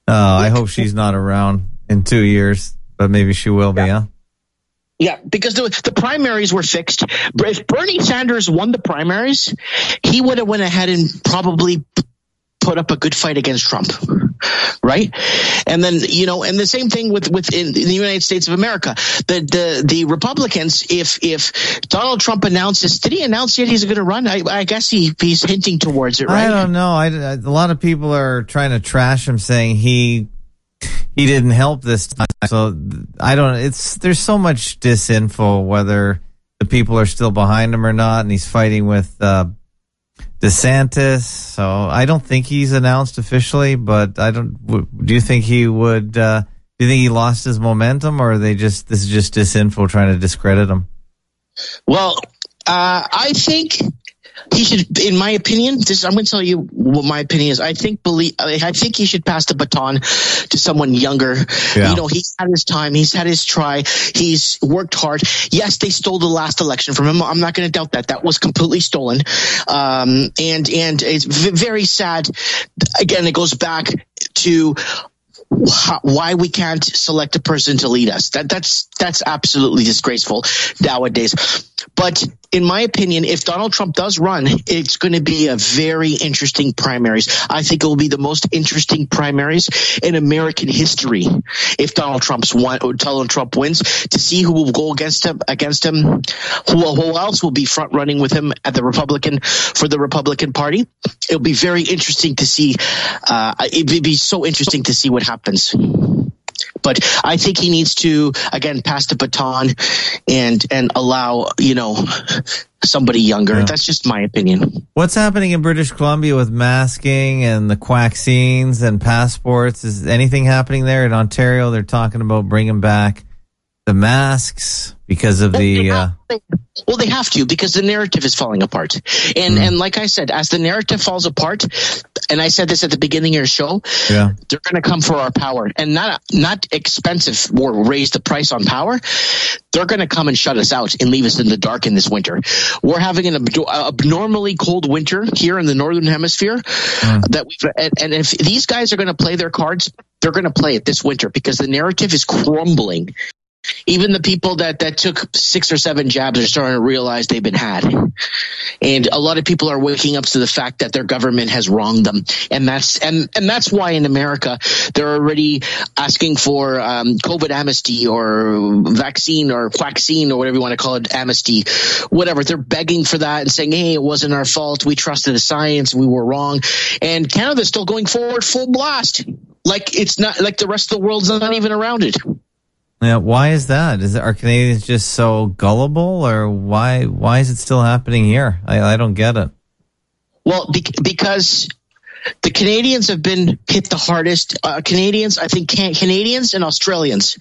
Oh, I hope she's not around in two years, but maybe she will be. Huh? Yeah, because the, the primaries were fixed. If Bernie Sanders won the primaries, he would have went ahead and probably put up a good fight against Trump, right? And then you know, and the same thing with within the United States of America. The the the Republicans, if if Donald Trump announces, did he announce yet he's going to run? I, I guess he he's hinting towards it, right? I don't know. I, I- a lot of people are trying to trash him, saying he he didn't help this time. So I don't. It's there's so much disinfo whether the people are still behind him or not, and he's fighting with uh, DeSantis. So I don't think he's announced officially, but I don't. Do you think he would? Uh, do you think he lost his momentum, or are they just this is just disinfo trying to discredit him? Well, uh, I think he should, in my opinion, this I'm going to tell you what my opinion is. I think believe I think he should pass the baton to someone younger. Yeah. You know, he's had his time, he's had his try, he's worked hard. Yes, they stole the last election from him. I'm not going to doubt that. That was completely stolen. Um, and and it's v- very sad. Again, it goes back to why we can't select a person to lead us. That that's that's absolutely disgraceful nowadays. But in my opinion, if Donald Trump does run, it's going to be a very interesting primaries. I think it will be the most interesting primaries in American history if Donald Trump's won, Donald Trump wins to see who will go against him against him, who, who else will be front running with him at the Republican for the Republican Party. It'll be very interesting to see. Uh, it'd be so interesting to see what happens. But I think he needs to again pass the baton and and allow you know somebody younger. Yeah. That's just my opinion. What's happening in British Columbia with masking and the vaccines and passports? Is anything happening there in Ontario? They're talking about bringing back the masks because of the. Uh, Well, they have to because the narrative is falling apart. And and like I said, as the narrative falls apart, and I said this at the beginning of your show, yeah, they're going to come for our power and not not expensive or raise the price on power. They're going to come and shut us out and leave us in the dark in this winter. We're having an abdo- abnormally cold winter here in the northern hemisphere. That we and, and if these guys are going to play their cards, they're going to play it this winter because the narrative is crumbling. Even the people that, that took six or seven jabs are starting to realize they've been had. And a lot of people are waking up to the fact that their government has wronged them. And that's, and, and that's why in America, they're already asking for, um, COVID amnesty or vaccine or vaccine or whatever you want to call it, amnesty, whatever. They're begging for that and saying, Hey, it wasn't our fault. We trusted the science. We were wrong. And Canada's still going forward full blast. Like it's not like the rest of the world's not even around it. Yeah. Why is that? Is are Canadians just so gullible, or why? Why is it still happening here? I, I don't get it. Well, be- because the Canadians have been hit the hardest. Uh, Canadians, I think can- Canadians and Australians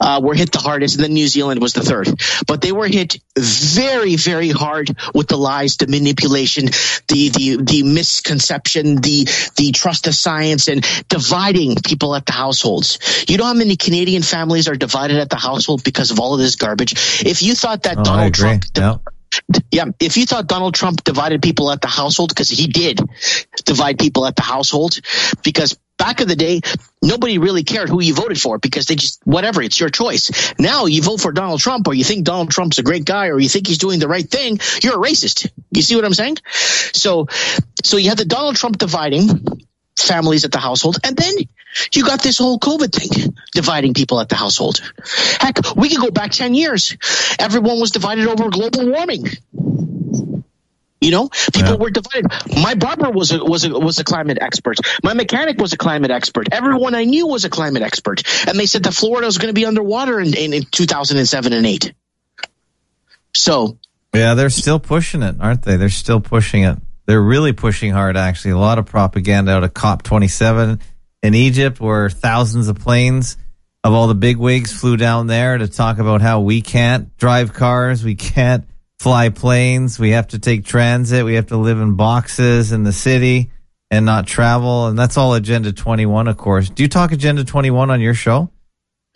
uh, were hit the hardest, and then New Zealand was the third. But they were hit very, very hard with the lies, the manipulation, the the the misconception, the the trust of science, and dividing people at the households. You know how many Canadian families are divided at the household because of all of this garbage? If you thought that Oh, Donald. Trump Yeah. Yeah, if you thought Donald Trump divided people at the household, because he did divide people at the household, because back in the day, nobody really cared who you voted for because they just, whatever, it's your choice. Now you vote for Donald Trump or you think Donald Trump's a great guy or you think he's doing the right thing, you're a racist. You see what I'm saying? So, so you had the Donald Trump dividing families at the household and then you got this whole COVID thing dividing people at the household. Heck, we could go back 10 years. Everyone was divided over global warming. You know, people Yeah. were divided. My barber was a, was a, was a climate expert. My mechanic was a climate expert. Everyone I knew was a climate expert. And they said that Florida was going to be underwater in, in, in 2007 and 8. So, Yeah, they're still pushing it, aren't they? They're still pushing it. They're really pushing hard, actually. A lot of propaganda out of COP27 in Egypt, where thousands of planes of all the big wigs flew down there to talk about how we can't drive cars, we can't fly planes, we have to take transit, we have to live in boxes in the city and not travel. And that's all Agenda 21, of course. Do you talk Agenda 21 on your show?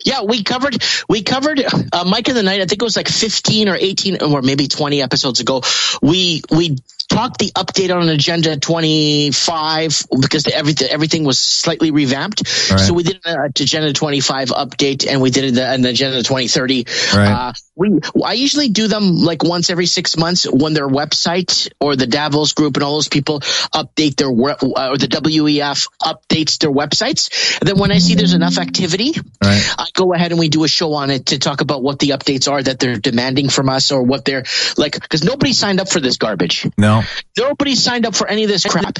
Yeah, we covered we covered uh, Mike in the Night. I think it was like fifteen or eighteen or maybe twenty episodes ago. We we talk the update on Agenda 25 because everything everything was slightly revamped. Right. So we did an Agenda 25 update and we did an Agenda 2030. Right. Uh, we I usually do them like once every six months when their website or the Davos group and all those people update their uh, or the WEF updates their websites. And then when I see there's enough activity, Right. I go ahead and we do a show on it to talk about what the updates are that they're demanding from us or what they're like because nobody signed up for this garbage. No. Nobody signed up for any of this crap.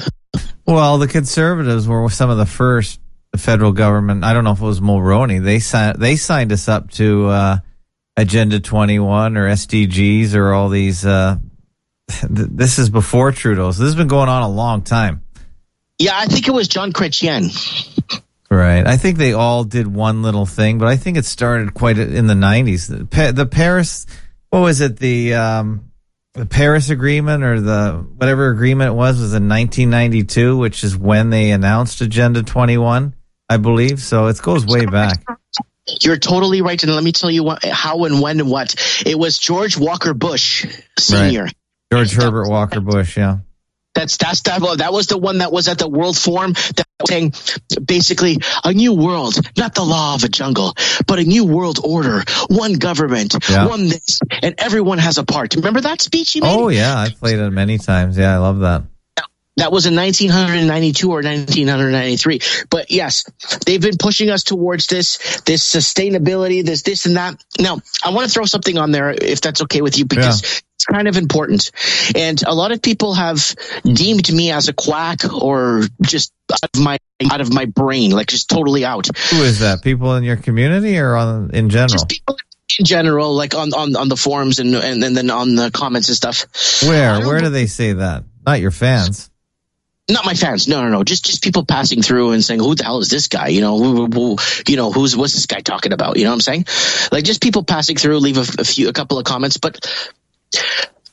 Well, the conservatives were some of the first. The federal government. I don't know if it was Mulroney. They signed. They signed us up to uh, Agenda 21 or SDGs or all these. Uh, th- this is before Trudeau's. This has been going on a long time. Yeah, I think it was John Chrétien. Right. I think they all did one little thing, but I think it started quite in the 90s. The, Pa- the Paris, what was it? The, um, the Paris Agreement or the whatever agreement it was was in 1992, which is when they announced Agenda 21, I believe. So it goes way back. You're totally right, and let me tell you what, how and when and what. It was George Walker Bush Senior. George Herbert Walker Bush, yeah. That's that's that. That was the one that was at the World Forum that was saying basically a new world, not the law of a jungle, but a new world order, one government, Yeah. one this, and everyone has a part. Remember that speech he made? Oh, yeah. I played it many times. Yeah, I love that. That was in 1992 or 1993. But yes, they've been pushing us towards this, this sustainability, this, this and that. Now, I want to throw something on there if that's okay with you because kind of important. And a lot of people have deemed me as a quack or just out of my, out of my brain, like just totally out. Who is that? People in your community or on, in general? Just people in general, like on, on, on the forums and, and, and then on the comments and stuff. Where? Where do they say that? Not your fans. not my fans. No, no, no. Just just people passing through and saying, "Who the hell is this guy?" You know, who, who, you know, who's what's this guy talking about? You know what I'm saying? Like just people passing through, leave a, a few, a couple of comments. But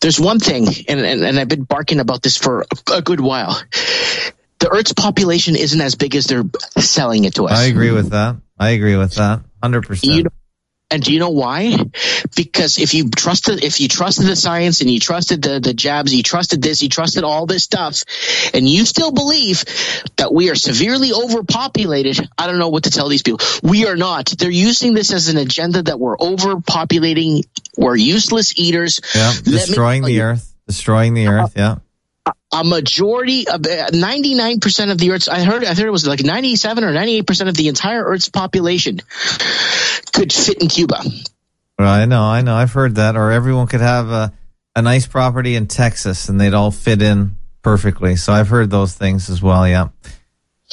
there's one thing, and, and and I've been barking about this for a, a good while. The Earth's population isn't as big as they're selling it to us. I agree with that. I agree with that. 100%. You know, and do you know why? Because if you trusted, if you trusted the science and you trusted the, the jabs, you trusted this, you trusted all this stuff, and you still believe that we are severely overpopulated, I don't know what to tell these people. We are not. They're using this as an agenda that we're overpopulating. We're useless eaters. Yeah, Let me destroying the earth, destroying the earth. Yeah, a majority of uh, 99% of the earth's i heard i heard it was like 97 or 98% of the entire earth's population could fit in cuba I know, I know. I've heard that. Or everyone could have a a nice property in Texas, and they'd all fit in perfectly. So I've heard those things as well. Yeah,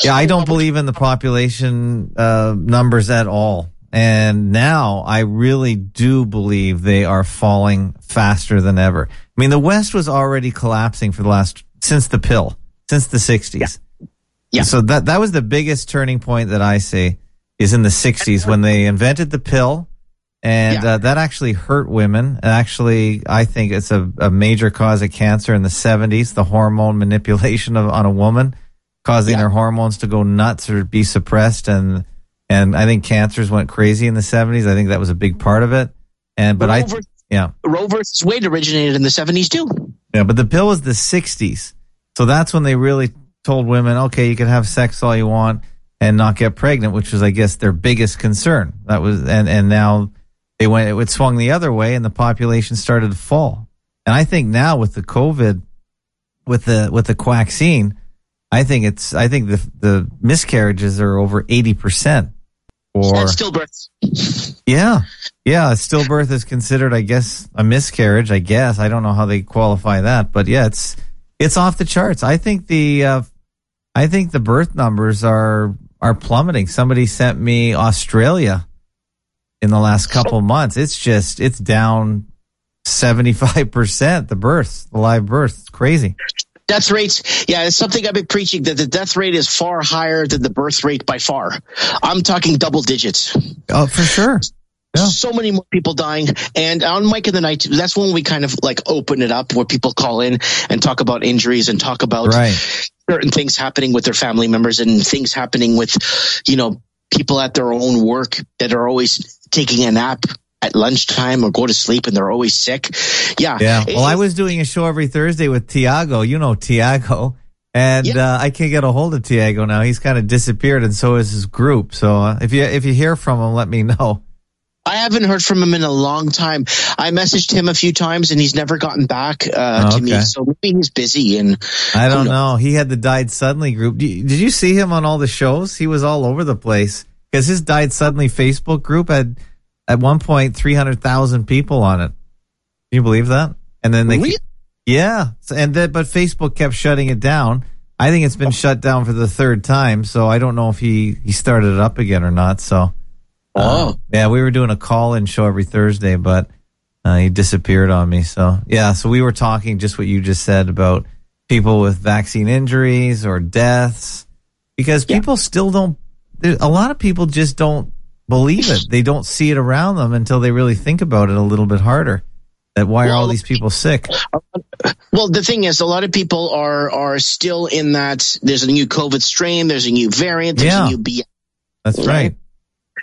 yeah. I don't believe in the population uh, numbers at all. And now I really do believe they are falling faster than ever. I mean, the West was already collapsing for the last since the pill, since the '60s. Yeah. yeah. So that that was the biggest turning point that I see is in the '60s when they invented the pill, and Yeah. uh, that actually hurt women. And actually, I think it's a, a major cause of cancer in the '70s. The hormone manipulation of on a woman, causing Yeah. her hormones to go nuts or be suppressed, and and I think cancers went crazy in the '70s. I think that was a big part of it. And but I, Roe ver- yeah. Roe versus Wade originated in the 70s too. Yeah, but the pill was the 60s. So that's when they really told women, okay, you can have sex all you want and not get pregnant, which was, I guess, their biggest concern. That was, and, and now they went, it swung the other way and the population started to fall. And I think now with the COVID, with the, with the quaxine, I think it's, I think the, the miscarriages are over 80%. Or, and stillbirths. yeah. Yeah. Stillbirth is considered, I guess, a miscarriage. I guess. I don't know how they qualify that, but yeah, it's, it's off the charts. I think the, uh, I think the birth numbers are, are plummeting. Somebody sent me Australia in the last couple months. It's just, it's down 75%. The births, the live births. It's crazy. Death rates, yeah, it's something I've been preaching that the death rate is far higher than the birth rate by far. I'm talking double digits. Oh, for sure. Yeah. So many more people dying. And on Mike in the Night, that's when we kind of like open it up where people call in and talk about injuries and talk about Right. certain things happening with their family members and things happening with, you know, people at their own work that are always taking a nap at lunchtime or go to sleep and they're always sick. Yeah. Yeah. Well, I was doing a show every Thursday with Tiago. You know Tiago. And Yeah. uh, I can't get a hold of Tiago now. He's kind of disappeared, and so is his group. So uh, if you if you hear from him, let me know. I haven't heard from him in a long time. I messaged him a few times and he's never gotten back uh, Oh, to me. So maybe he's busy and I don't Who know. He had the Died Suddenly group. Did you see him on all the shows? He was all over the place because his Died Suddenly Facebook group had at one point three hundred thousand people on it. Can you believe that? And then they, Really? yeah, and that, but Facebook kept shutting it down. I think it's been shut down for the third time. So I don't know if he he started it up again or not. So. Oh. yeah, we were doing a call-in show every Thursday, but uh, he disappeared on me. So yeah, so we were talking just what you just said about people with vaccine injuries or deaths, because Yeah. people still don't. A lot of people just don't believe it. They don't see it around them until they really think about it a little bit harder. That why are all these people sick? Well, the thing is, a lot of people are are still in that. There's a new COVID strain. There's a new variant. There's Yeah. a new B. That's right.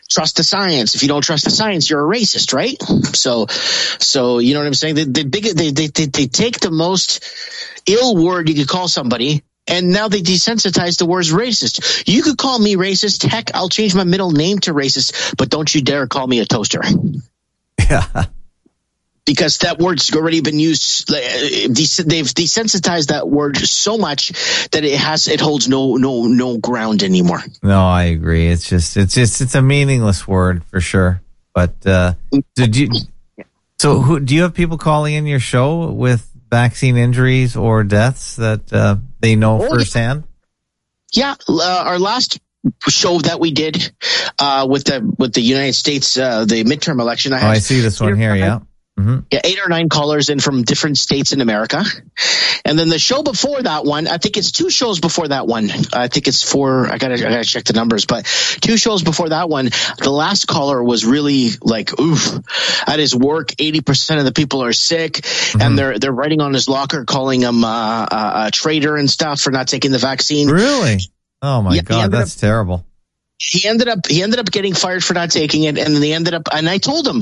Trust the science. If you don't trust the science, you're a racist, right? So, so you know what I'm saying. The, the big they, they they they take the most ill word you could call somebody. And now they desensitize the words racist. You could call me racist. Heck, I'll change my middle name to racist, but don't you dare call me a toaster. Yeah. because that word's already been used. uh, They've desensitized that word so much that it has it holds no no no ground anymore. No, I agree. It's just it's just it's a meaningless word for sure. But uh did you So who do you have people calling in your show with vaccine injuries or deaths that uh they know Oh, firsthand? Yeah, uh, our last show that we did uh, with the with the United States uh, the midterm election, I Oh, I see this one here, yeah. Hmm yeah, eight or nine callers in from different states in America. And then the show before that one, I think it's two shows before that one. I think it's four. I gotta, I gotta check the numbers, but two shows before that one, the last caller was really like, oof, at his work, 80% of the people are sick and they're, they're writing on his locker, calling him, uh, a, a traitor and stuff for not taking the vaccine. Really? Oh my Yeah, god, that's terrible. he ended up he ended up getting fired for not taking it and then they ended up and i told him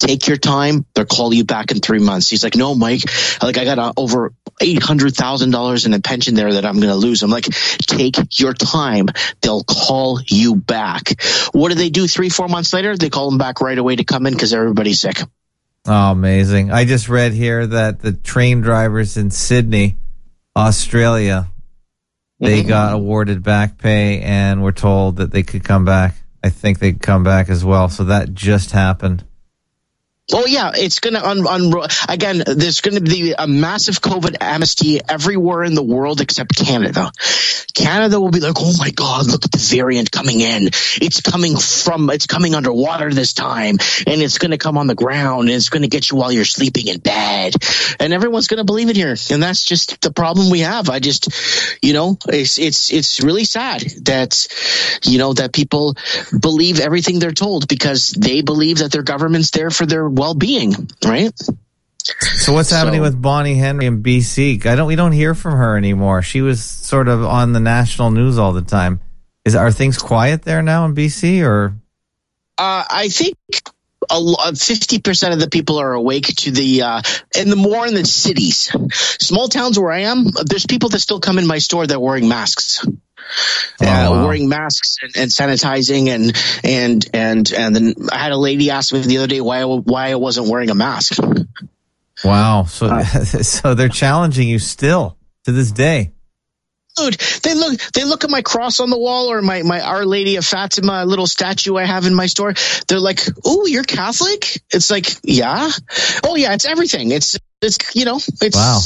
take your time they'll call you back in three months he's like no mike like i got uh, over $800000 in a pension there that i'm going to lose i'm like take your time they'll call you back what do they do three four months later they call them back right away to come in because everybody's sick Oh, amazing. I just read here that the train drivers in Sydney, Australia, they Mhm. got awarded back pay and were told that they could come back. I think they could come back as well. So that just happened. Oh yeah, it's gonna un, un again. There's gonna be a massive COVID amnesty everywhere in the world except Canada. Canada will be like, oh my god, look at the variant coming in. It's coming from, it's coming underwater this time, and it's gonna come on the ground, and it's gonna get you while you're sleeping in bed, and everyone's gonna believe it here, and that's just the problem we have. I just, you know, it's it's it's really sad that, you know, that people believe everything they're told because they believe that their government's there for their well-being, right? So what's happening So- with Bonnie Henry in BC? I don't. We don't hear from her anymore. She was sort of on the national news all the time. Is are things quiet there now in BC or? Uh, I think fifty percent of the people are awake to the, uh, and the more in the cities, small towns where I am, there's people that still come in my store that are wearing masks. Oh, uh, wow. wearing masks and, and sanitizing and and and and then I had a lady ask me the other day why I, why I wasn't wearing a mask. Wow. So Uh, so they're challenging you still to this day. Dude, they look they look at my cross on the wall or my, my Our Lady of Fatima little statue I have in my store. They're like, "Oh, you're Catholic?" It's like, "Yeah." Oh yeah, it's everything. It's it's you know, it's Wow.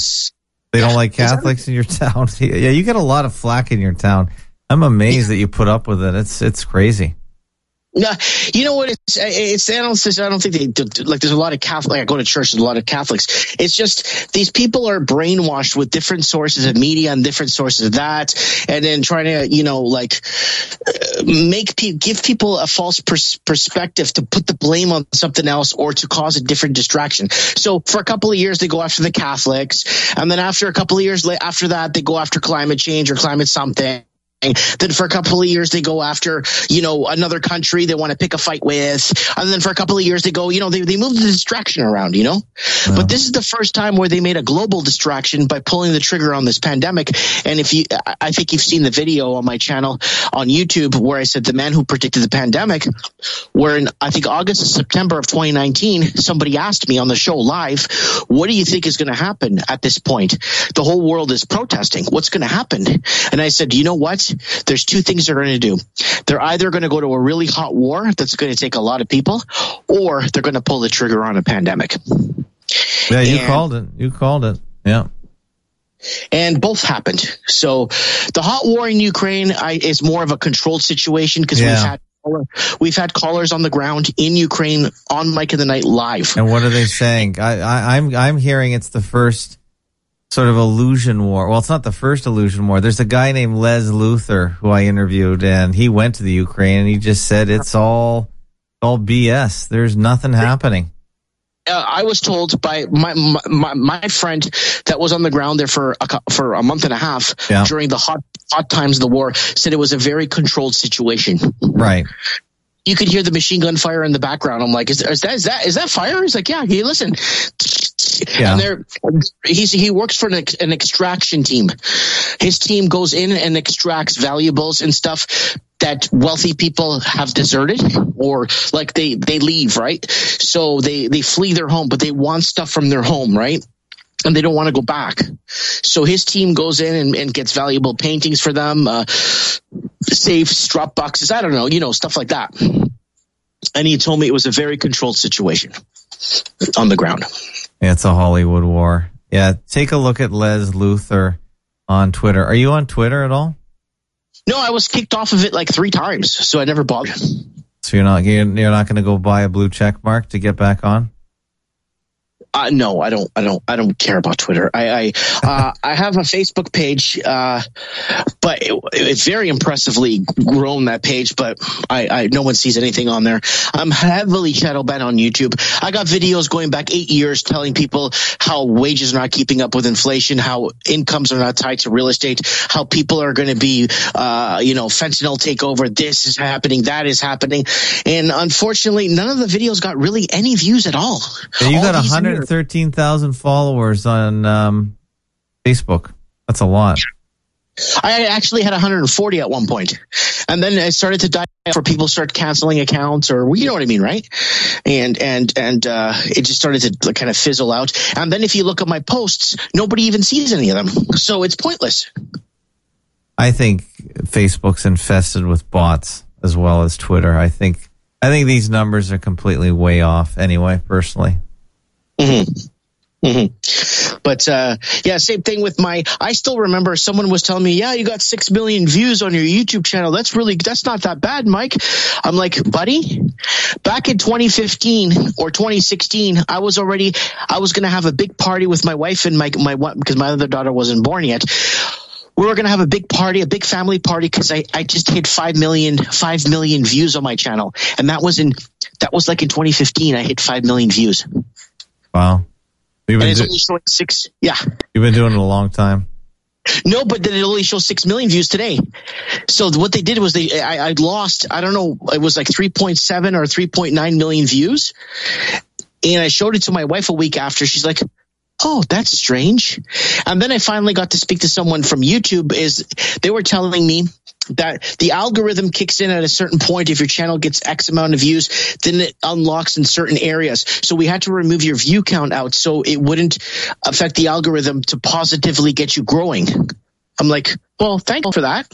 They don't like Catholics in your town. yeah, you get a lot of flack in your town. I'm amazed that you put up with it. It's it's crazy. No, you know what? It's it's I don't I don't think they like. There's a lot of Catholic. I go to church. There's a lot of Catholics. It's just these people are brainwashed with different sources of media and different sources of that, and then trying to you know like uh, make people give people a false pers- perspective to put the blame on something else or to cause a different distraction. So for a couple of years they go after the Catholics, and then after a couple of years after that they go after climate change or climate something. Then for a couple of years, they go after, you know, another country they want to pick a fight with. And then for a couple of years, they go, you know, they, they move the distraction around, you know? But this is the first time where they made a global distraction by pulling the trigger on this pandemic. And if you, I- I think you've seen the video on my channel on YouTube where I said the man who predicted the pandemic, where in, I think August and September of 2019, somebody asked me on the show live, what do you think is going to happen at this point? The whole world is protesting. What's going to happen? And I said, you know what? There's two things they're going to do. They're either going to go to a really hot war that's going to take a lot of people, or they're going to pull the trigger on a pandemic. Yeah, you And- called it. You called it. Yeah. and both happened. So the hot war in Ukraine I, is more of a controlled situation because Yeah. we've had we've had callers on the ground in Ukraine on Mike of the Night live. And what are they saying? I, I, I'm I'm hearing it's the first sort of illusion war. Well, it's not the first illusion war. There's a guy named Les Luther who I interviewed, and he went to the Ukraine, and he just said it's all all BS. There's nothing happening. Uh, I was told by my, my my friend that was on the ground there for a, for a month and a half Yeah. during the hot hot times of the war said it was a very controlled situation. Right. You could hear the machine gun fire in the background. I'm like, is, is that is that is that fire? He's like, yeah. He listen. Yeah. And there, he's he works for an, an extraction team. His team goes in and extracts valuables and stuff that wealthy people have deserted or like they they leave right. So they they flee their home, but they want stuff from their home, right? And they don't want to go back. So his team goes in and, and gets valuable paintings for them, uh, safes, drop boxes. I don't know, you know, stuff like that. And he told me it was a very controlled situation on the ground. It's a Hollywood war. Yeah. Take a look at Les Luther on Twitter. Are you on Twitter at all? No, I was kicked off of it like three times, so I never bothered. So you're not you're not going to go buy a blue check mark to get back on? Uh, no, I don't. I don't. I don't care about Twitter. I I, uh, I have a Facebook page, uh, but it, it's very impressively grown that page. But I, I no one sees anything on there. I'm heavily shadow banned on YouTube. I got videos going back eight years telling people how wages are not keeping up with inflation, how incomes are not tied to real estate, how people are going to be, uh, you know, fentanyl takeover. This is happening. That is happening. And unfortunately, none of the videos got really any views at all. Yeah, you All got years. 113,000 followers on um, Facebook. That's a lot. I actually had 140 at one point. and then I started to die for people start canceling accounts, or you know what I mean, right? And and and uh, it just started to kind of fizzle out. And then if you look at my posts, nobody even sees any of them, so it's pointless. I think Facebook's infested with bots as well as Twitter. I think I think these numbers are completely way off anyway, personally. But uh, yeah, same thing with my. I still remember someone was telling me, "Yeah, you got six million views on your YouTube channel. That's really that's not that bad, Mike." I'm like, buddy, back in 2015 or 2016, I was already I was gonna have a big party with my wife and my my because my other daughter wasn't born yet. We were gonna have a big party, a big family party, because I, I just hit five million five million views on my channel, and that was in that was like in 2015. I hit five million views, Wow. You've been, do- only showing six. Yeah, you've been doing it a long time. No, but then it only shows six million views today. So what they did was they, I, I lost, I don't know, it was like 3.7 or 3.9 million views. And I showed it to my wife a week after. She's like, Oh, that's strange. And then I finally got to speak to someone from YouTube is they were telling me that the algorithm kicks in at a certain point. If your channel gets X amount of views, then it unlocks in certain areas. So we had to remove your view count out so it wouldn't affect the algorithm to positively get you growing. I'm like, well, thank you for that.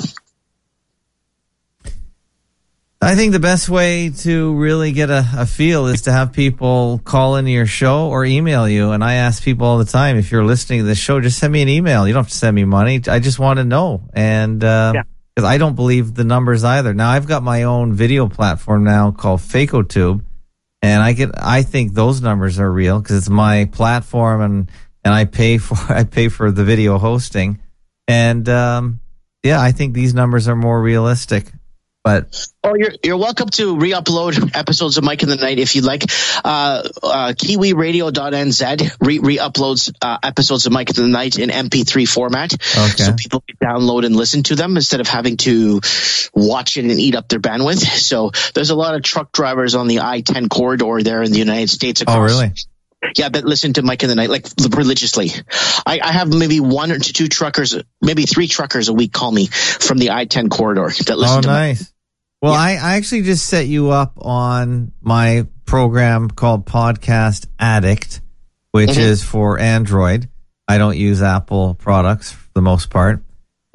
I think the best way to really get a, a feel is to have people call into your show or email you. And I ask people all the time, if you're listening to this show, just send me an email. You don't have to send me money. I just want to know. And, uh, Yeah. Cause I don't believe the numbers either. Now I've got my own video platform now called FakeoTube. And I get, I think those numbers are real because it's my platform and, and I pay for, I pay for the video hosting. And, um, yeah, I think these numbers are more realistic. But Oh, you're you're welcome to re-upload episodes of Mike in the Night if you'd like. Uh, uh, KiwiRadio.nz re- re-uploads uh, episodes of Mike in the Night in MP3 format, Okay. so people can download and listen to them instead of having to watch it and eat up their bandwidth. So there's a lot of truck drivers on the I-10 corridor there in the United States. oh, really? Yeah, but listen to Mike in the Night like religiously. I, I have maybe one or two truckers, maybe three truckers a week call me from the I-10 corridor that listen Oh, to nice. Well, I, I actually just set you up on my program called Podcast Addict, which Mhm. is for Android. I don't use Apple products for the most part.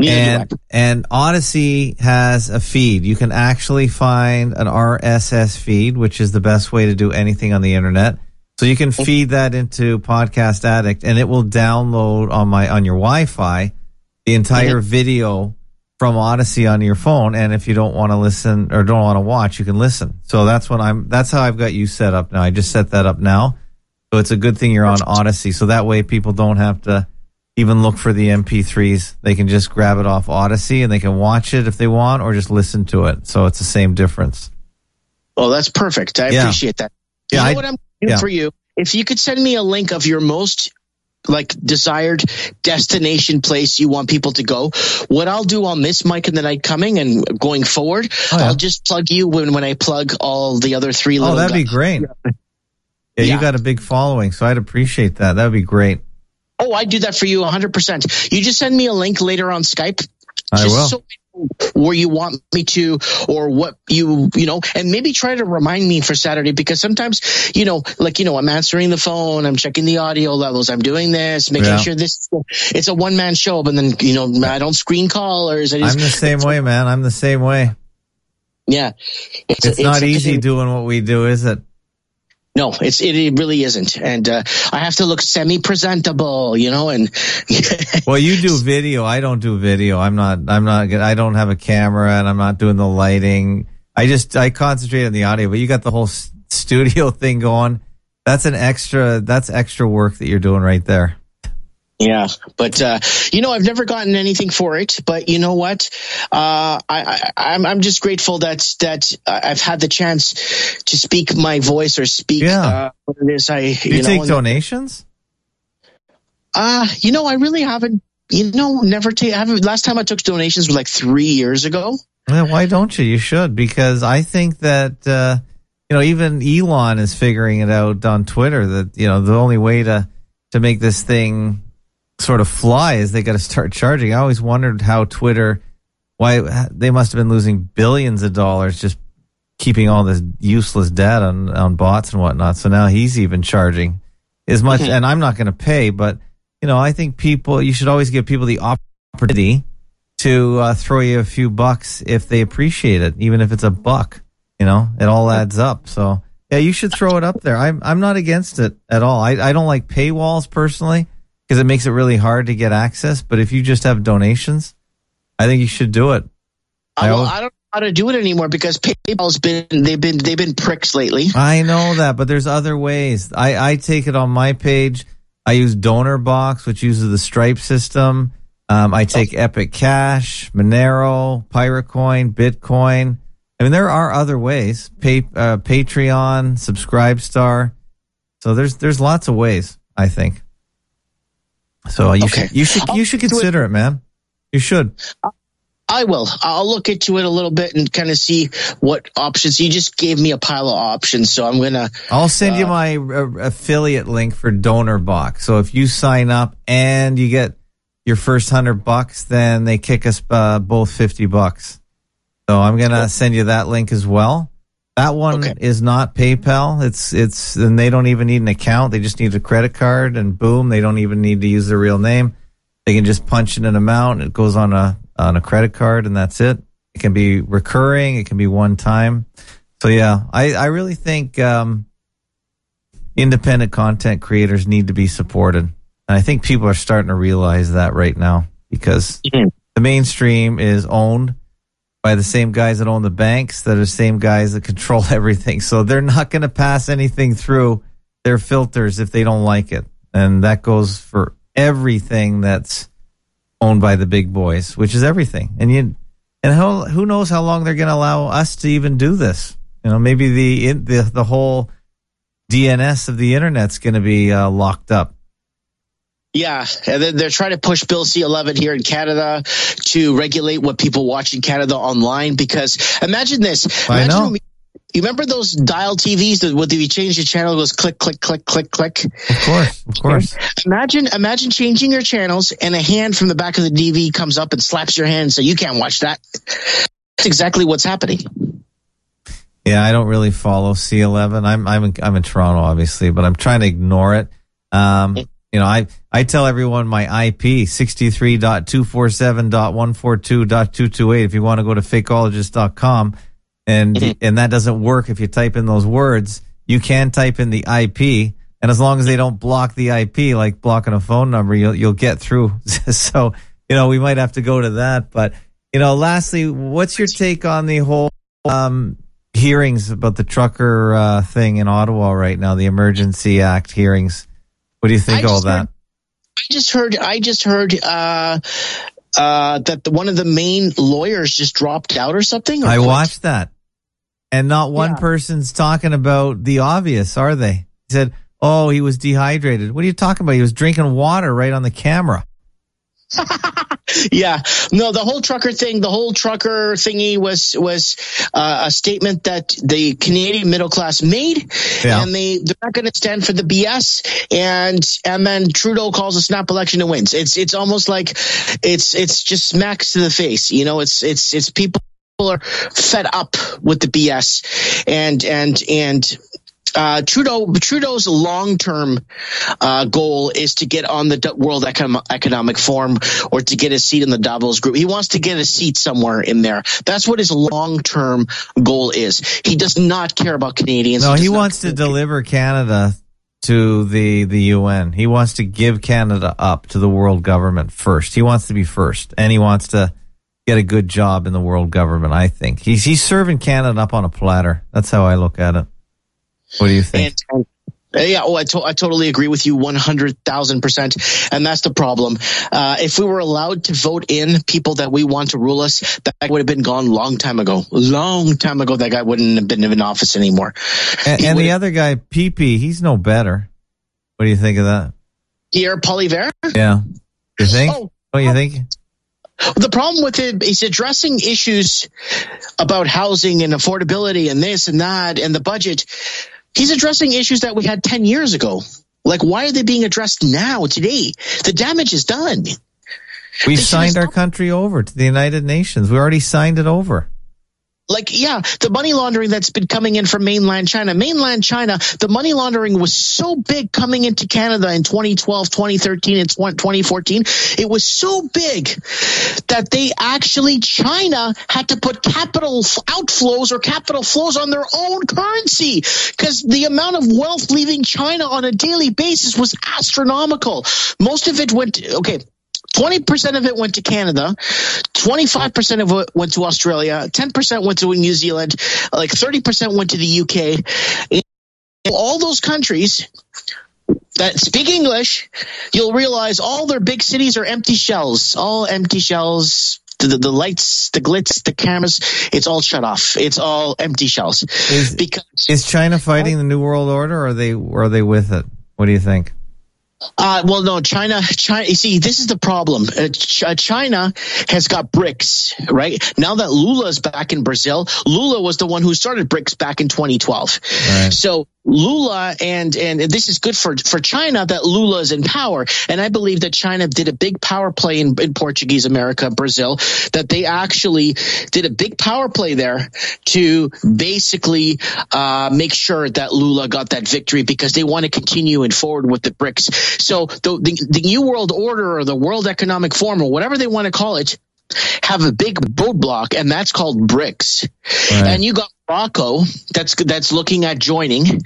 I. and and Odysee has a feed. You can actually find an RSS feed, which is the best way to do anything on the internet. So you can feed that into Podcast Addict, and it will download on my on your Wi-Fi the entire video from Odysee on your phone. And if you don't want to listen or don't want to watch, you can listen. So that's what I'm. That's how I've got you set up now. I just set that up now. So it's a good thing you're on Odysee. So that way people don't have to even look for the MP3s. They can just grab it off Odysee and they can watch it if they want or just listen to it. So it's the same difference. Well, that's perfect. I Yeah. appreciate that. Yeah, know I- what I'm yeah. for you? If you could send me a link of your most like desired destination place you want people to go, what I'll do on this Mike in the Night coming and going forward, Oh, yeah. I'll just plug you when when I plug all the other three Oh, that'd be great. Yeah, you Yeah. got a big following, so I'd appreciate that. That would be great. Oh, I'd do that for you 100%. You just send me a link later on Skype. I will. So where you want me to or what you you know and maybe try to remind me for saturday because sometimes you know like you know i'm answering the phone i'm checking the audio levels i'm doing this making Yeah. sure this it's a one-man show but then you know i don't screen callers I I'm the same way, man. I'm the same way. yeah it's, It's not easy doing what we do, is it? No it's it, really isn't and uh, i have to look semi-presentable you know and Well, you do video. I don't do video. I'm not, I'm not, I don't have a camera and I'm not doing the lighting. I just, I concentrate on the audio, but you got the whole studio thing going. That's an extra, that's extra work that you're doing right there. Yeah, but uh, you know, I've never gotten anything for it. But you know what? Uh, I, I, I'm I'm just grateful that that I've had the chance to speak my voice or speak Yeah. uh, what it is I you, You, know. take donations? uh, you know, I really haven't. You know, never take. I haven't. Last time I took donations was like three years ago. Well, why don't you? You should because I think that uh, you know even Elon is figuring it out on Twitter that you know the only way to to make this thing sort of fly is they got to start charging. I always wondered how Twitter why they must have been losing billions of dollars just keeping all this useless data on, on bots and whatnot. So now he's even charging as much, Mhm. and I'm not going to pay, but you know I think people you should always give people the opportunity to uh, throw you a few bucks if they appreciate it, even if it's a buck. You know, it all adds up. So yeah, you should throw it up there. I'm I'm not against it at all. I I don't like paywalls personally because it makes it really hard to get access. But if you just have donations, I think you should do it. I I, always- I don't know how to do it anymore because PayPal's been they've been they've been pricks lately. I know that, but there's other ways. I, I take it on my page. I use DonorBox, which uses the Stripe system. Um, I take Epic Cash, Monero, Piratecoin, Bitcoin. I mean, there are other ways. Pay, uh, Patreon, Subscribestar. So there's there's lots of ways. I think. So you Okay. should you should you should I'll do it. consider it, man. You should. I will. I'll look into it a little bit and kind of see what options. You just gave me a pile of options, so I'm gonna. I'll send you my uh, affiliate link for DonorBox. So if you sign up and you get your first hundred bucks, then they kick us uh, both fifty bucks. So I'm gonna send you that link as well. That one Okay. is not PayPal. It's it's and they don't even need an account. They just need a credit card and boom, they don't even need to use their real name. They can just punch in an amount. It goes on a on a credit card and that's it. It can be recurring. It can be one time. So yeah, I I really think um, independent content creators need to be supported. And I think people are starting to realize that right now because Mhm. the mainstream is owned by the same guys that own the banks that are the same guys that control everything. So they're not going to pass anything through their filters if they don't like it. And that goes for everything that's owned by the big boys, which is everything. And you and how, who knows how long they're going to allow us to even do this? You know, maybe the the the whole DNS of the internet's going to be uh, locked up. Yeah, and then they're trying to push Bill C11 here in Canada to regulate what people watch in Canada online. Because imagine this. I Imagine know. we- you remember those dial TVs that when you change the channel, it goes click, click, click, click, click. Of course, of course. Imagine, imagine changing your channels and a hand from the back of the DV comes up and slaps your hand, so you can't watch that. That's exactly what's happening. Yeah, I don't really follow C11. I'm I'm in, I'm in Toronto, obviously, but I'm trying to ignore it. Um, you know, I I tell everyone my IP 63.247.142.228. If you want to go to fakeologist.com, and and that doesn't work if you type in those words. You can type in the IP, and as long as they don't block the IP, like blocking a phone number, you'll you'll get through. so you know, we might have to go to that. But you know, lastly, what's your take on the whole? Um, hearings about the trucker uh, thing in Ottawa right now, the Emergency Act hearings. What do you think I of all that? heard- I just heard. I just heard uh, uh, that the, one of the main lawyers just dropped out or something. or I quit. watched that, and not one Yeah. person's talking about the obvious, are they? He said, "Oh, he was dehydrated." What are you talking about? He was drinking water right on the camera. Yeah, no, the whole trucker thing, the whole trucker thingy was was uh, a statement that the Canadian middle class made, Yeah. and they they're not going to stand for the BS. And and then Trudeau calls a snap election and wins. It's it's almost like it's it's just smacks to the face. You know, it's it's it's people are fed up with the BS, and and and. Uh, Trudeau Trudeau's long term uh, goal is to get on the World Econ- Economic Forum or to get a seat in the Davos group. He wants to get a seat somewhere in there. That's what his long term goal is. He does not care about Canadians. No, does he wants to deliver Canada to the the UN. He wants to give Canada up to the world government first. He wants to be first, and he wants to get a good job in the world government. I think he's he's serving Canada up on a platter. That's how I look at it. What do you think? And, uh, yeah, oh, I, to- I totally agree with you 100,000%. And that's the problem. Uh, if we were allowed to vote in people that we want to rule us, that would have been gone long time ago. Long time ago, that guy wouldn't have been in office anymore. and and the other guy, PP, he's no better. What do you think of that? Pierre Poilievre? Yeah, you think? Oh, What do you think? The problem with it is addressing issues about housing and affordability and this and that and the budget. He's addressing issues that we had 10 years ago. Like, why are they being addressed now, today? The damage is done. We They should've signed our country over to the United Nations. We already signed it over. Like, yeah, the money laundering that's been coming in from mainland China. Mainland China, the money laundering was so big coming into Canada in 2012, 2013, and 2014. It was so big that they actually, China had to put capital outflows or capital flows on their own currency because the amount of wealth leaving China on a daily basis was astronomical. Most of it went, okay, 20% of it went to Canada, 25% of it went to Australia, 10% went to New Zealand, like 30% went to the UK. In all those countries that speak English, you'll realize all their big cities are empty shells, all empty shells. The, the, the lights, the glitz, the cameras, it's all shut off. It's all empty shells. Is Because is China fighting the New World Order, or are they or are they with it? What do you think? Uh, well, no, China, China, you see, this is the problem. Uh, Ch- uh, China has got BRICS, right? Now that Lula is back in Brazil, Lula was the one who started BRICS back in 2012. Right. So Lula and, and this is good for, for China that Lula is in power. And I believe that China did a big power play in, in Portuguese America, Brazil, that they actually did a big power play there to basically, uh, make sure that Lula got that victory because they want to continue and forward with the BRICS. So the, the, the New World Order or the World Economic Forum or whatever they want to call it have a big roadblock and that's called BRICS. Right. And you got Morocco that's that's looking at joining,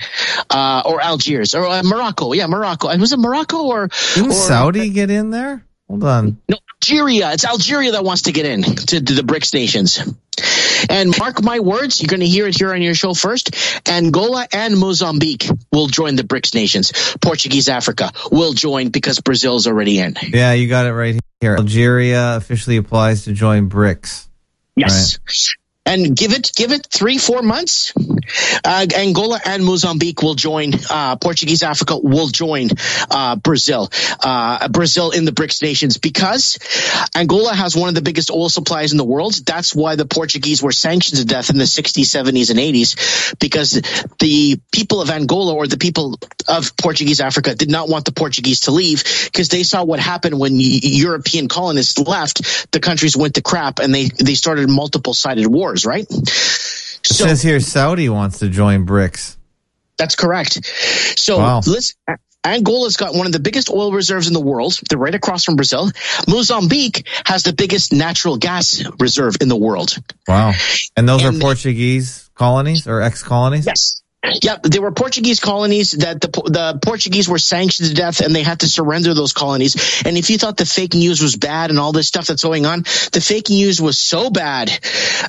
uh, or Algiers or uh, Morocco. Yeah, Morocco. Was it Morocco or, Didn't or Saudi get in there? Hold on. no Algeria? It's Algeria that wants to get in to, to the BRICS nations. And mark my words, you're going to hear it here on your show first. Angola and Mozambique will join the BRICS nations. Portuguese Africa will join because Brazil's already in. Yeah, you got it right here. Algeria officially applies to join BRICS. Yes. And give it, give it three, four months. Uh, Angola and Mozambique will join. Uh, Portuguese Africa will join uh, Brazil. Uh, Brazil in the BRICS nations because Angola has one of the biggest oil supplies in the world. That's why the Portuguese were sanctioned to death in the 60s, 70s, and 80s because the people of Angola or the people of Portuguese Africa did not want the Portuguese to leave because they saw what happened when European colonists left. The countries went to crap and they they started multiple sided wars right? It so, says here Saudi wants to join BRICS. That's correct. So wow. listen, Angola's got one of the biggest oil reserves in the world. They're right across from Brazil. Mozambique has the biggest natural gas reserve in the world. Wow. And those and, are Portuguese colonies or ex colonies? Yes. Yeah, there were Portuguese colonies that the the Portuguese were sanctioned to death, and they had to surrender those colonies. And if you thought the fake news was bad and all this stuff that's going on, the fake news was so bad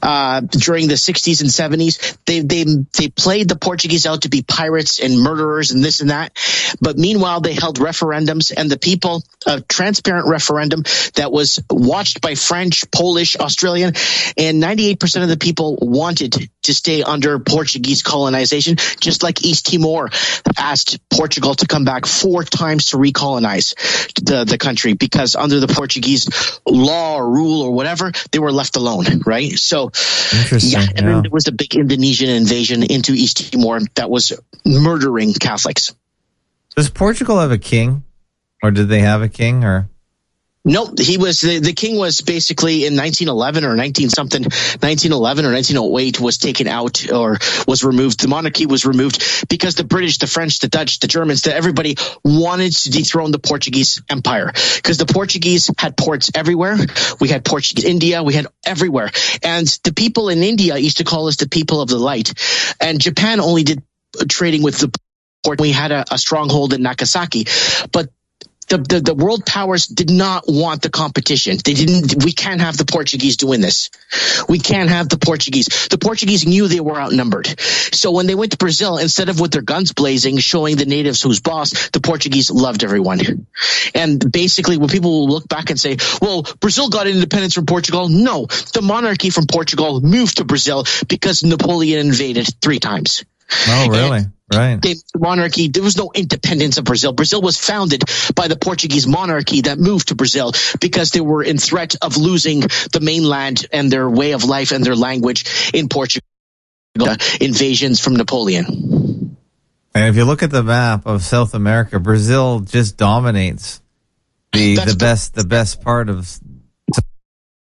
uh, during the '60s and '70s. They they they played the Portuguese out to be pirates and murderers and this and that. But meanwhile, they held referendums, and the people a transparent referendum that was watched by French, Polish, Australian, and 98% of the people wanted to stay under Portuguese colonization just like East Timor asked Portugal to come back four times to recolonize the, the country because under the Portuguese law or rule or whatever, they were left alone, right? So, yeah, and yeah. then there was a big Indonesian invasion into East Timor that was murdering Catholics. Does Portugal have a king? Or did they have a king or? Nope, he was the, the king was basically in 1911 or 19 something, 1911 or 1908 was taken out or was removed. The monarchy was removed because the British, the French, the Dutch, the Germans, the, everybody wanted to dethrone the Portuguese empire because the Portuguese had ports everywhere. We had Portuguese India, we had everywhere, and the people in India used to call us the people of the light, and Japan only did trading with the port. We had a, a stronghold in Nagasaki, but the, the, the world powers did not want the competition. They didn't, we can't have the Portuguese doing this. We can't have the Portuguese. The Portuguese knew they were outnumbered. So when they went to Brazil, instead of with their guns blazing, showing the natives who's boss, the Portuguese loved everyone. And basically when people will look back and say, well, Brazil got independence from Portugal. No, the monarchy from Portugal moved to Brazil because Napoleon invaded three times. Oh, really? And Right. The monarchy, there was no independence of Brazil. Brazil was founded by the Portuguese monarchy that moved to Brazil because they were in threat of losing the mainland and their way of life and their language in Portugal. Invasions from Napoleon. And if you look at the map of South America, Brazil just dominates the That's the best the best part of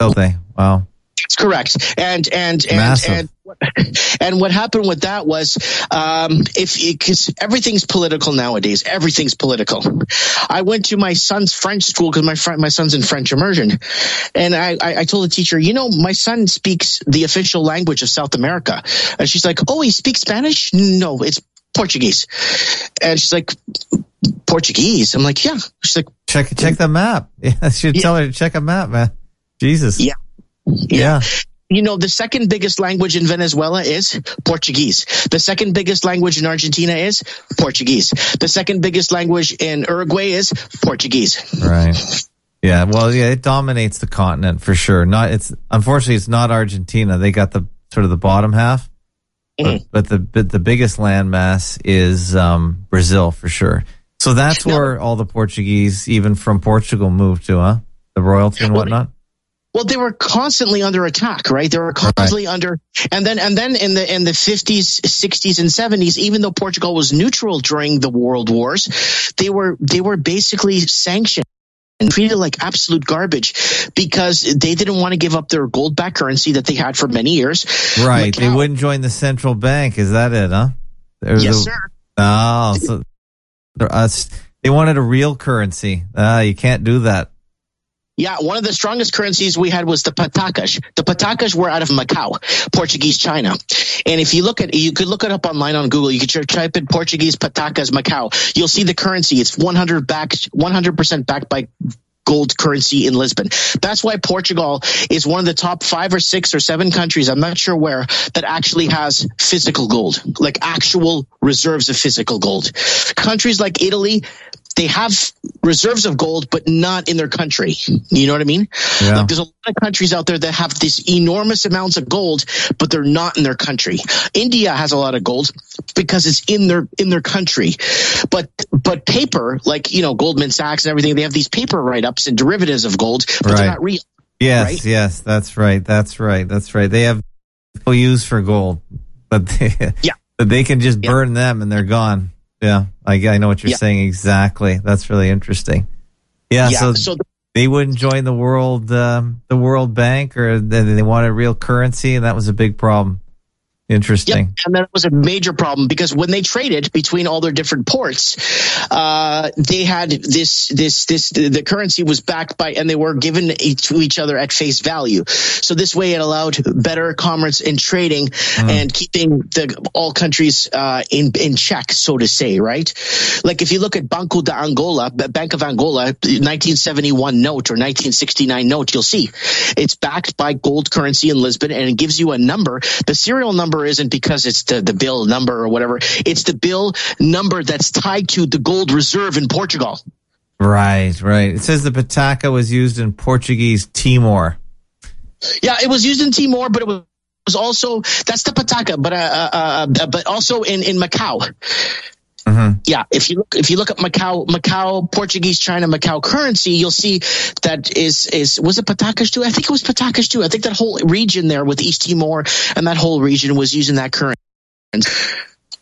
South. Wow. That's correct. And and and Massive. and and what happened with that was, um, if because everything's political nowadays, everything's political. I went to my son's French school because my friend, my son's in French immersion, and I, I, I told the teacher, you know, my son speaks the official language of South America, and she's like, oh, he speaks Spanish? No, it's Portuguese, and she's like, Portuguese. I'm like, yeah. She's like, check check the map. Yeah, I should yeah. tell her to check a map, man. Jesus. Yeah. Yeah. yeah you know, the second biggest language in Venezuela is Portuguese. The second biggest language in Argentina is Portuguese. The second biggest language in Uruguay is Portuguese. Right. Yeah. Well, yeah, it dominates the continent for sure. Not, it's, unfortunately, it's not Argentina. They got the sort of the bottom half. Mm-hmm. But, but the but the biggest landmass is um, Brazil for sure. So that's where all the Portuguese, even from Portugal, moved to, huh? The royalty and whatnot. Well, they were constantly under attack, right? They were constantly right. under, and then and then in the in the fifties, sixties, and seventies, even though Portugal was neutral during the world wars, they were they were basically sanctioned and treated like absolute garbage because they didn't want to give up their gold back currency that they had for many years. Right, they wouldn't join the central bank. Is that it? Huh? There's yes, a, sir. Oh, so. They wanted a real currency. Ah, you can't do that. Yeah, one of the strongest currencies we had was the patacas. The patacas were out of Macau, Portuguese China. And if you look at, you could look it up online on Google. You could type in Portuguese patacas Macau. You'll see the currency. It's 100 backed, 100% backed by gold currency in Lisbon. That's why Portugal is one of the top five or six or seven countries, I'm not sure where, that actually has physical gold, like actual reserves of physical gold. Countries like Italy, they have reserves of gold, but not in their country. You know what I mean? Yeah. Like there's a lot of countries out there that have these enormous amounts of gold, but they're not in their country. India has a lot of gold because it's in their in their country. But but paper, like you know, Goldman Sachs and everything, they have these paper write ups and derivatives of gold, but Right. they're not real. Yes, right? yes, that's right. That's right. That's right. They have people use for gold, but they, Yeah. but they can just Yeah. burn them and they're gone. Yeah, I, I know what you're Yeah. saying exactly. That's really interesting. Yeah, Yeah. so, So, the, they wouldn't join the world um, the World Bank, or they, they wanted real currency, and that was a big problem. Yep, Interesting. and that was a major problem because when they traded between all their different ports, uh, they had this this this the, currency was backed by and they were given to each other at face value. So this way it allowed better commerce in trading and keeping the all countries uh, in in check, so to say, right? Like if you look at Banco de Angola, Bank of Angola, 1971 note or 1969 note, you'll see it's backed by gold currency in Lisbon and it gives you a number. The serial number isn't because it's the, the bill number or whatever. It's the bill number that's tied to the gold reserve in Portugal. Right, right. It says the pataca was used in Portuguese Timor. Yeah, it was used in Timor, but it was was also that's the pataca, but uh, uh, uh, but also in in Macau. Mhm. Yeah, if you look if you look at Macau Macau Portuguese China Macau currency, you'll see that is is was it patacas too? I think it was patacas too. I think that whole region there with East Timor and that whole region was using that currency.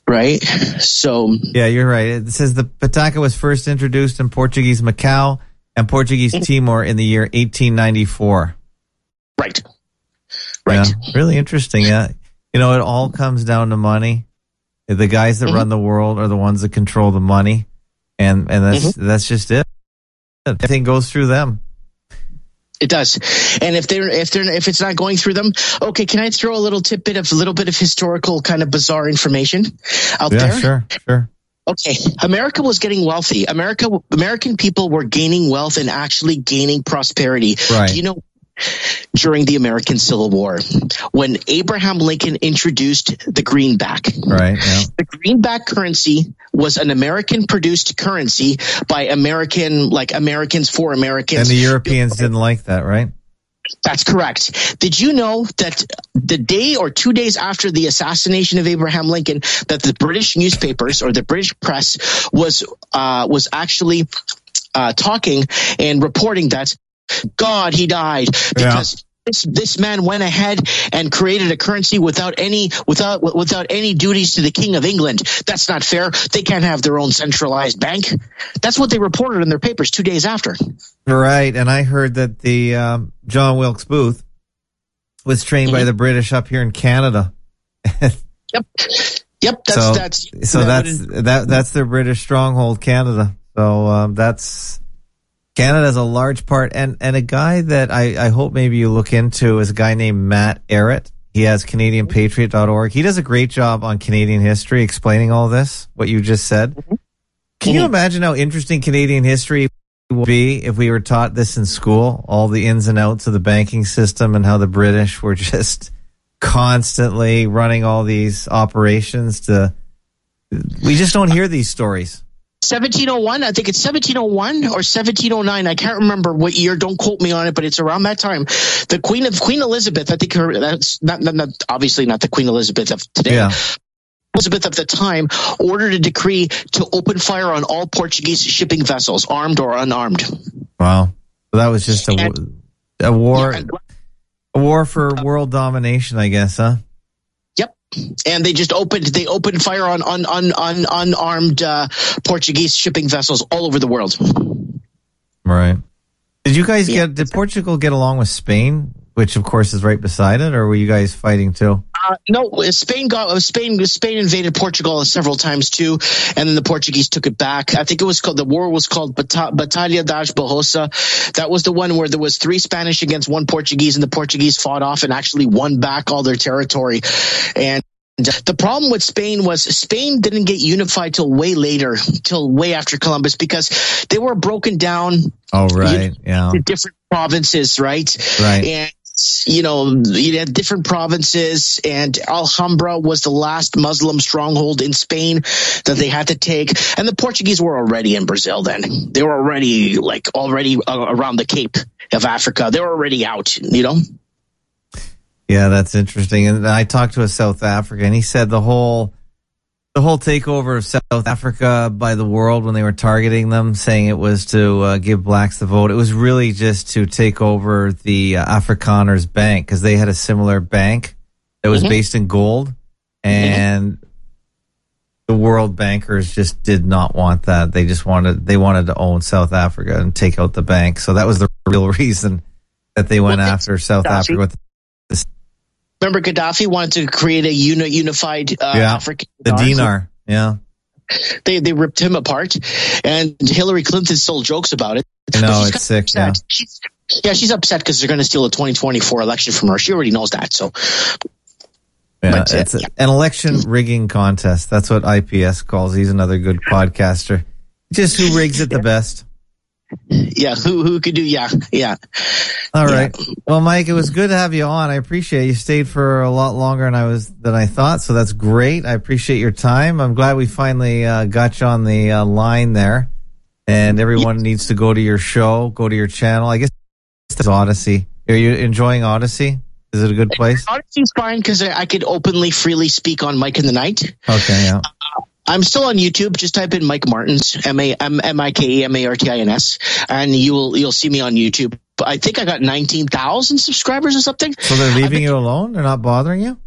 Right? So Yeah, you're right. It says the pataca was first introduced in Portuguese Macau and Portuguese Timor in the year 1894. right. Right. Yeah, really interesting. Yeah. You know, it all comes down to money. The guys that Mhm. run the world are the ones that control the money. And, and that's, that's just it. Everything goes through them. It does. And if they're if they're if it's not going through them, okay, can I throw a little tidbit of a little bit of historical kind of bizarre information out Yeah, there? sure, sure. Okay, America was getting wealthy. America, American people were gaining wealth and actually gaining prosperity. Right. Do you know? During the American Civil War, when Abraham Lincoln introduced the greenback, Right. Yeah. the greenback currency was an American produced currency by American, like Americans for Americans. And the Europeans didn't like that, right? That's correct. Did you know that the day or two days after the assassination of Abraham Lincoln, that the British newspapers or the British press was uh, was actually uh, talking and reporting that God he died because. This, this man went ahead and created a currency without any without without any duties to the King of England. That's not fair. They can't have their own centralized bank. That's what they reported in their papers two days after. Right. And I heard that the um, John Wilkes Booth was trained by Mhm. the British up here in Canada. Yep, yep. That's so that's so that that's that that's their British stronghold, Canada. So um, that's Canada's a large part, and and a guy that I I hope maybe you look into is a guy named Matt Ehret. He has CanadianPatriot.org. He does a great job on Canadian history, explaining all this what you just said. Mm-hmm. Can you imagine how interesting Canadian history would be if we were taught this in school, all the ins and outs of the banking system and how the British were just constantly running all these operations to we just don't hear these stories. 1701 i think it's 1701 or 1709 i can't remember what year don't quote me on it but it's around that time the queen of queen elizabeth i think her that's not, not, not obviously not the queen elizabeth of today Yeah. elizabeth of the time ordered a decree to open fire on all portuguese shipping vessels armed or unarmed Wow. So that was just a, And- a war Yeah, a war for world domination, I guess, huh? And they just opened they opened fire on un, un, un, unarmed uh, portuguese shipping vessels all over the world Right. Did you guys Yeah. get did Portugal get along with Spain, which of course is right beside it, or were you guys fighting too? Uh, no, Spain got uh, Spain. Spain invaded Portugal several times too, and then the Portuguese took it back. I think it was called the war was called Bata- Batalha das Barrosa. That was the one where there was three Spanish against one Portuguese, and the Portuguese fought off and actually won back all their territory. And the problem with Spain was Spain didn't get unified till way later, till way after Columbus, because they were broken down Oh right. Yeah. different provinces, right? Right. And you know, you had different provinces, and Alhambra was the last Muslim stronghold in Spain that they had to take. And the Portuguese were already in Brazil then. They were already, like, already uh, around the Cape of Africa. They were already out, you know? Yeah, that's interesting. And I talked to a South African, he said the whole the whole takeover of South Africa by the world when they were targeting them, saying it was to uh, give blacks the vote. It was really just to take over the uh, Afrikaners Bank because they had a similar bank that was Mhm. based in gold, and the world bankers just did not want that. They just wanted they wanted to own South Africa and take out the bank. So that was the real reason that they went Well, after South. Africa. Remember, Gaddafi wanted to create a uni- unified uh, Yeah, African the dinar? dinar, yeah. They they ripped him apart, and Hillary Clinton still jokes about it. I know, But she's it's sick, upset. She's, yeah, she's upset because they're going to steal the 2024 election from her. She already knows that. So Yeah, But, uh, it's a, an election rigging contest. That's what IPS calls. He's another good podcaster. Just who rigs it the best. Yeah, who who could do? Yeah, yeah. All Yeah. right. Well, Mike, it was good to have you on. I appreciate it. you stayed for a lot longer than I was than I thought. So that's great. I appreciate your time. I'm glad we finally uh, got you on the uh, line there. And everyone needs to go to your show, go to your channel. I guess it's Odysee. Are you enjoying Odysee? Is it a good place? Odysee's fine because I, I could openly, freely speak on Mike in the Night. Okay, yeah. I'm still on YouTube. Just type in Mike Martins, M A M M I K E M A R T I N S, and you will you'll see me on YouTube. I think I got 19,000 subscribers or something. So they're leaving you alone? They're not bothering you?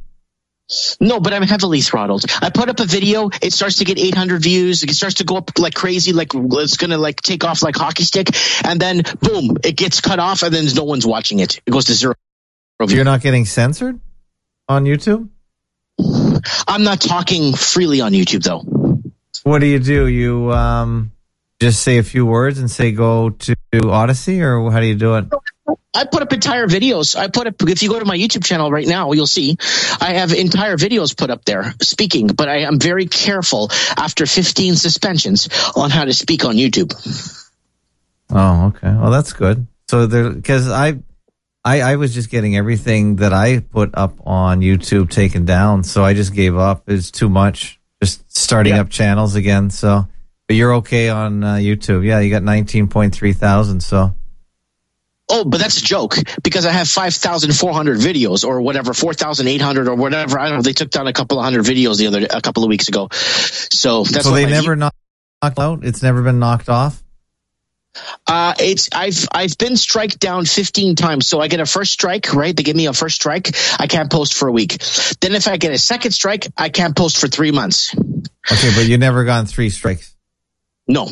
No, but I'm heavily throttled. I put up a video, it starts to get 800 views, it starts to go up like crazy, like it's gonna like take off like hockey stick, and then boom, it gets cut off, and then no one's watching it. It goes to zero. You're not getting censored on YouTube? I'm not talking freely on YouTube though. What do you do? You um, just say a few words and say go to Odysee, or how do you do it? I put up entire videos. I put up, if you go to my YouTube channel right now, you'll see I have entire videos put up there speaking, but I am very careful after 15 suspensions on how to speak on YouTube. Oh, okay. Well, that's good. So there, because I, I, I was just getting everything that I put up on YouTube taken down, so I just gave up. It's too much. Just starting Yeah. up channels again. So, but you're okay on uh, YouTube. Yeah, you got 19.3 thousand. So, Oh, but that's a joke because I have 5,400 videos or whatever, 4,800 or whatever. I don't know. They took down a couple of hundred videos the other, a couple of weeks ago. So that's so what they never knock- knocked out. It's never been knocked off. Uh, it's I've I've been strike down 15 times. So I get a first strike, right? They give me a first strike. I can't post for a week. Then if I get a second strike, I can't post for three months. Okay, but you never gone three strikes. No.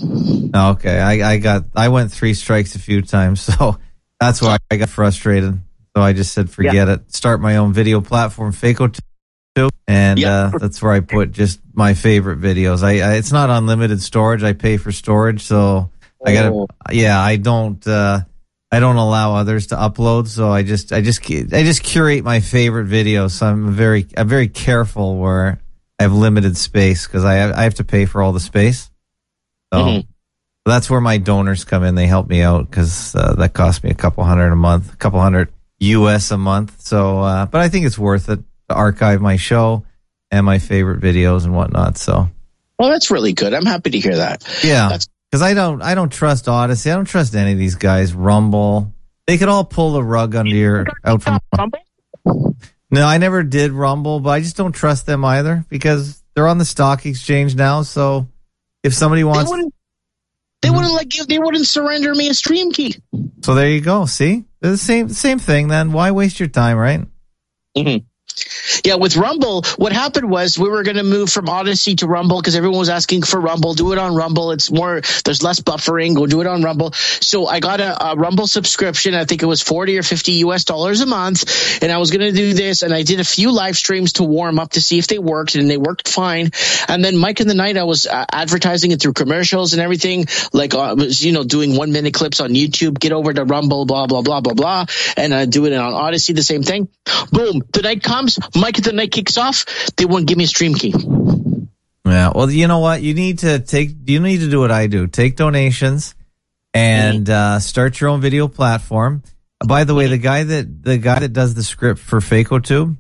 Okay, I, I got I went three strikes a few times, so that's why I got frustrated. So I just said forget it. Start my own video platform, Fakeo and Yeah. uh, that's where I put just my favorite videos. I, I it's not unlimited storage. I pay for storage, so I gotta. Oh. Yeah, I don't. Uh, I don't allow others to upload, so I just I just I just curate my favorite videos. So I'm very I'm very careful where I have limited space because I have, I have to pay for all the space. So Mhm. that's where my donors come in. They help me out because uh, that costs me a couple hundred a month, a couple hundred US a month. So, uh, but I think it's worth it to archive my show and my favorite videos and whatnot. So, Well, that's really good. I'm happy to hear that. yeah, That's- because I don't, I don't trust Odysee. I don't trust any of these guys. Rumble, they could all pull the rug under your out from. No, I never did Rumble, but I just don't trust them either because they're on the stock exchange now. So, if somebody They wants, wouldn't. They mm-hmm. wouldn't like give. They wouldn't surrender me a stream key. so there you go. See, they're the same, same thing. Then why waste your time, right? Mm-hmm. Yeah, with Rumble, what happened was we were going to move from Odysee to Rumble because everyone was asking for Rumble. Do it on Rumble. It's more, there's less buffering. Go do it on Rumble. So I got a, a Rumble subscription. I think it was 40 or 50 US dollars a month. And I was going to do this. And I did a few live streams to warm up to see if they worked. And they worked fine. And then Mike in the Night, I was uh, advertising it through commercials and everything. Like, uh, was, you know, doing one minute clips on YouTube. Get over to Rumble, blah, blah, blah, blah, blah. And I do it on Odysee, the same thing. Boom. The night comes. Mike at the night kicks off. They won't give me a stream key. Yeah. Well, you know what? You need to take. You need to do what I do. Take donations and uh, start your own video platform. By the way, the guy that the guy that does the script for FakeoTube,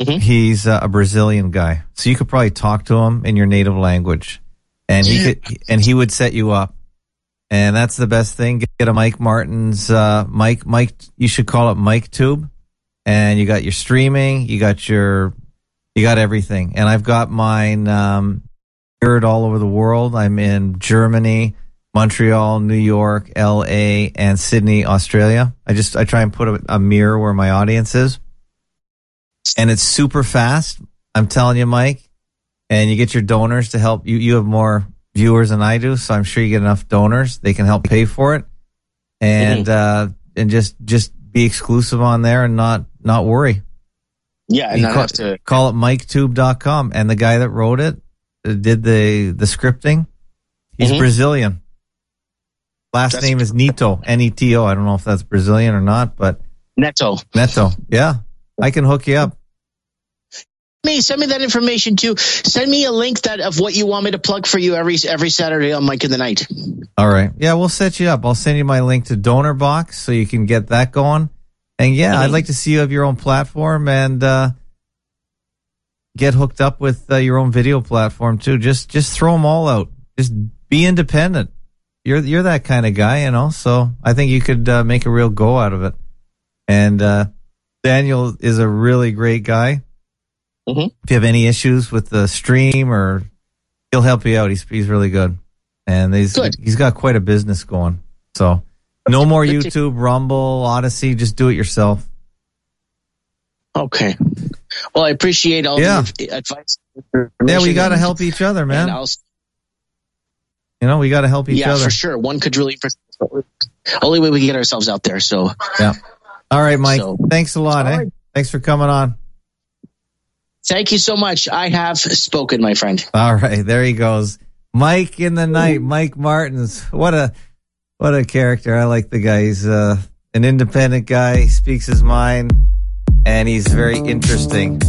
Mhm. he's uh, a Brazilian guy, so you could probably talk to him in your native language, and he could and he would set you up. And that's the best thing. Get a Mike Martin's uh, Mike Mike. You should call it Mike Tube, and you got your streaming, you got your you got everything. And I've got mine um, heard all over the world. I'm in Germany, Montreal, New York, LA, and Sydney, Australia. I just I try and put a, a mirror where my audience is, and it's super fast. I'm telling you, Mike, and you get your donors to help you. You have more viewers than I do, so I'm sure you get enough donors. They can help pay for it, and uh, and just just be exclusive on there and not not worry. Yeah, and call, have to. call it MikeTube.com, and the guy that wrote it uh, did the the scripting. He's Mhm. Brazilian. Last That's- name is Nito, N E T O. I don't know if that's Brazilian or not, but Neto. Neto. Yeah, I can hook you up. Me, send me that information too. Send me a link that of what you want me to plug for you every every Saturday on Mike in the Night. All right. Yeah, we'll set you up. I'll send you my link to Donor Box so you can get that going. And yeah, I'd Mhm. like to see you have your own platform and uh, get hooked up with uh, your own video platform too. Just just throw them all out. Just be independent. You're you're that kind of guy, you know. So I think you could uh, make a real go out of it. And uh, Daniel is a really great guy. Mhm. If you have any issues with the stream or he'll help you out. He's he's really good, and he's Good. he's got quite a business going. So no more YouTube, Rumble, Odysee. Just do it yourself. Okay. Well, I appreciate all Yeah. the advice. Yeah, we got to help each other, man. You know, we got to help each yeah, other. Yeah, for sure. One could really. Only way we can get ourselves out there. So, Yeah. All right, Mike. So- thanks a lot. Eh? right. Thanks for coming on. Thank you so much. I have spoken, my friend. All right, there he goes. Mike in the night. Mike Martins. What a what a character. I like the guy. He's uh, an independent guy. He speaks his mind, and he's very interesting.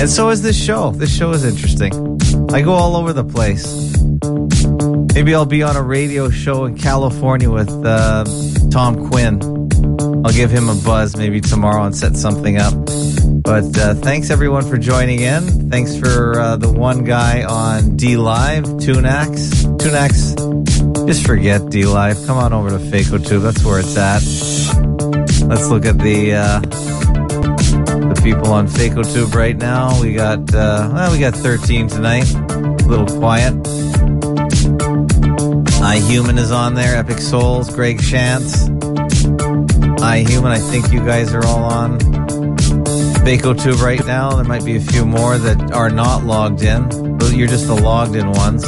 And so is this show. This show is interesting. I go all over the place. Maybe I'll be on a radio show in California with uh, Tom Quinn. I'll give him a buzz maybe tomorrow and set something up. But uh, thanks everyone for joining in. Thanks for uh, the one guy on D Live, Tunax. Tunax, just forget D Live. Come on over to FakeoTube. That's where it's at. Let's look at the uh, the people on FakeoTube right now. We got uh, well, we got 13 tonight. A little quiet. iHuman is on there. Epic Souls, Greg Shantz. iHuman, I think you guys are all on. FakeoTube right now. There might be a few more that are not logged in. You're just the logged in ones.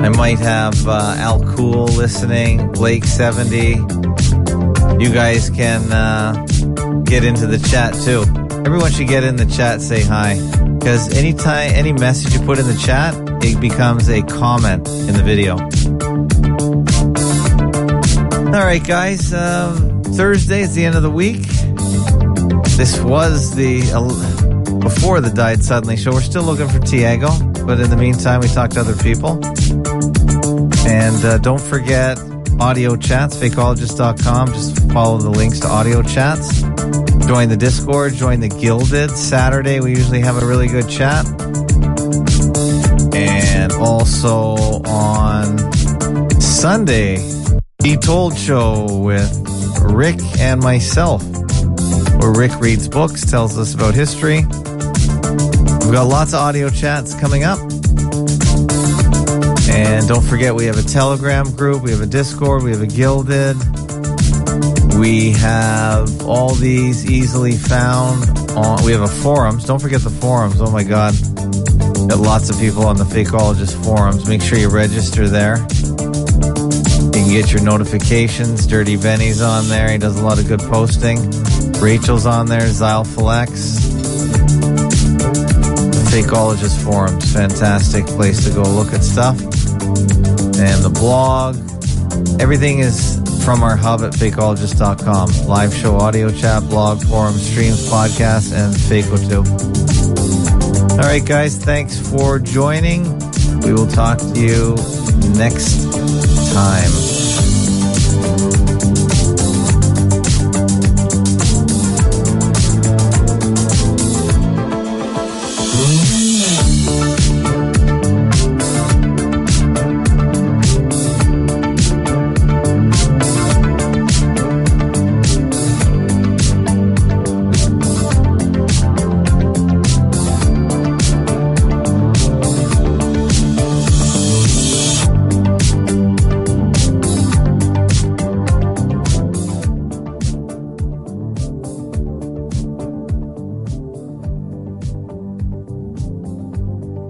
I might have uh, Al Cool listening, Blake seventy. You guys can uh, get into the chat too. Everyone should get in the chat, say hi, because anytime any message you put in the chat, it becomes a comment in the video. All right, guys. Um, Thursday is the end of the week. This was the uh, before the died suddenly show. We're still looking for Tiago, but in the meantime, we talked to other people. And uh, don't forget audio chats, fakeologist.com. Just follow the links to audio chats. Join the Discord, join the Guilded. Saturday, we usually have a really good chat. And also on Sunday, Be Told Show with Rick and myself, where Rick reads books, tells us about history. We've got lots of audio chats coming up. And don't forget, we have a Telegram group, we have a Discord, we have a Guilded. We have all these easily found on. We have a forums. Don't forget the forums. Oh my God. Got lots of people on the Fakeologist forums. Make sure you register there. Can get your notifications. Dirty Benny's on there. He does a lot of good posting. Rachel's on there. Xylphilex. Fakeologist forums. Fantastic place to go look at stuff. And the blog. Everything is from our hub at fakeologist.com. Live show, audio chat, blog, forum, streams, podcasts, and FakeOTube. All right, guys, thanks for joining. We will talk to you next time.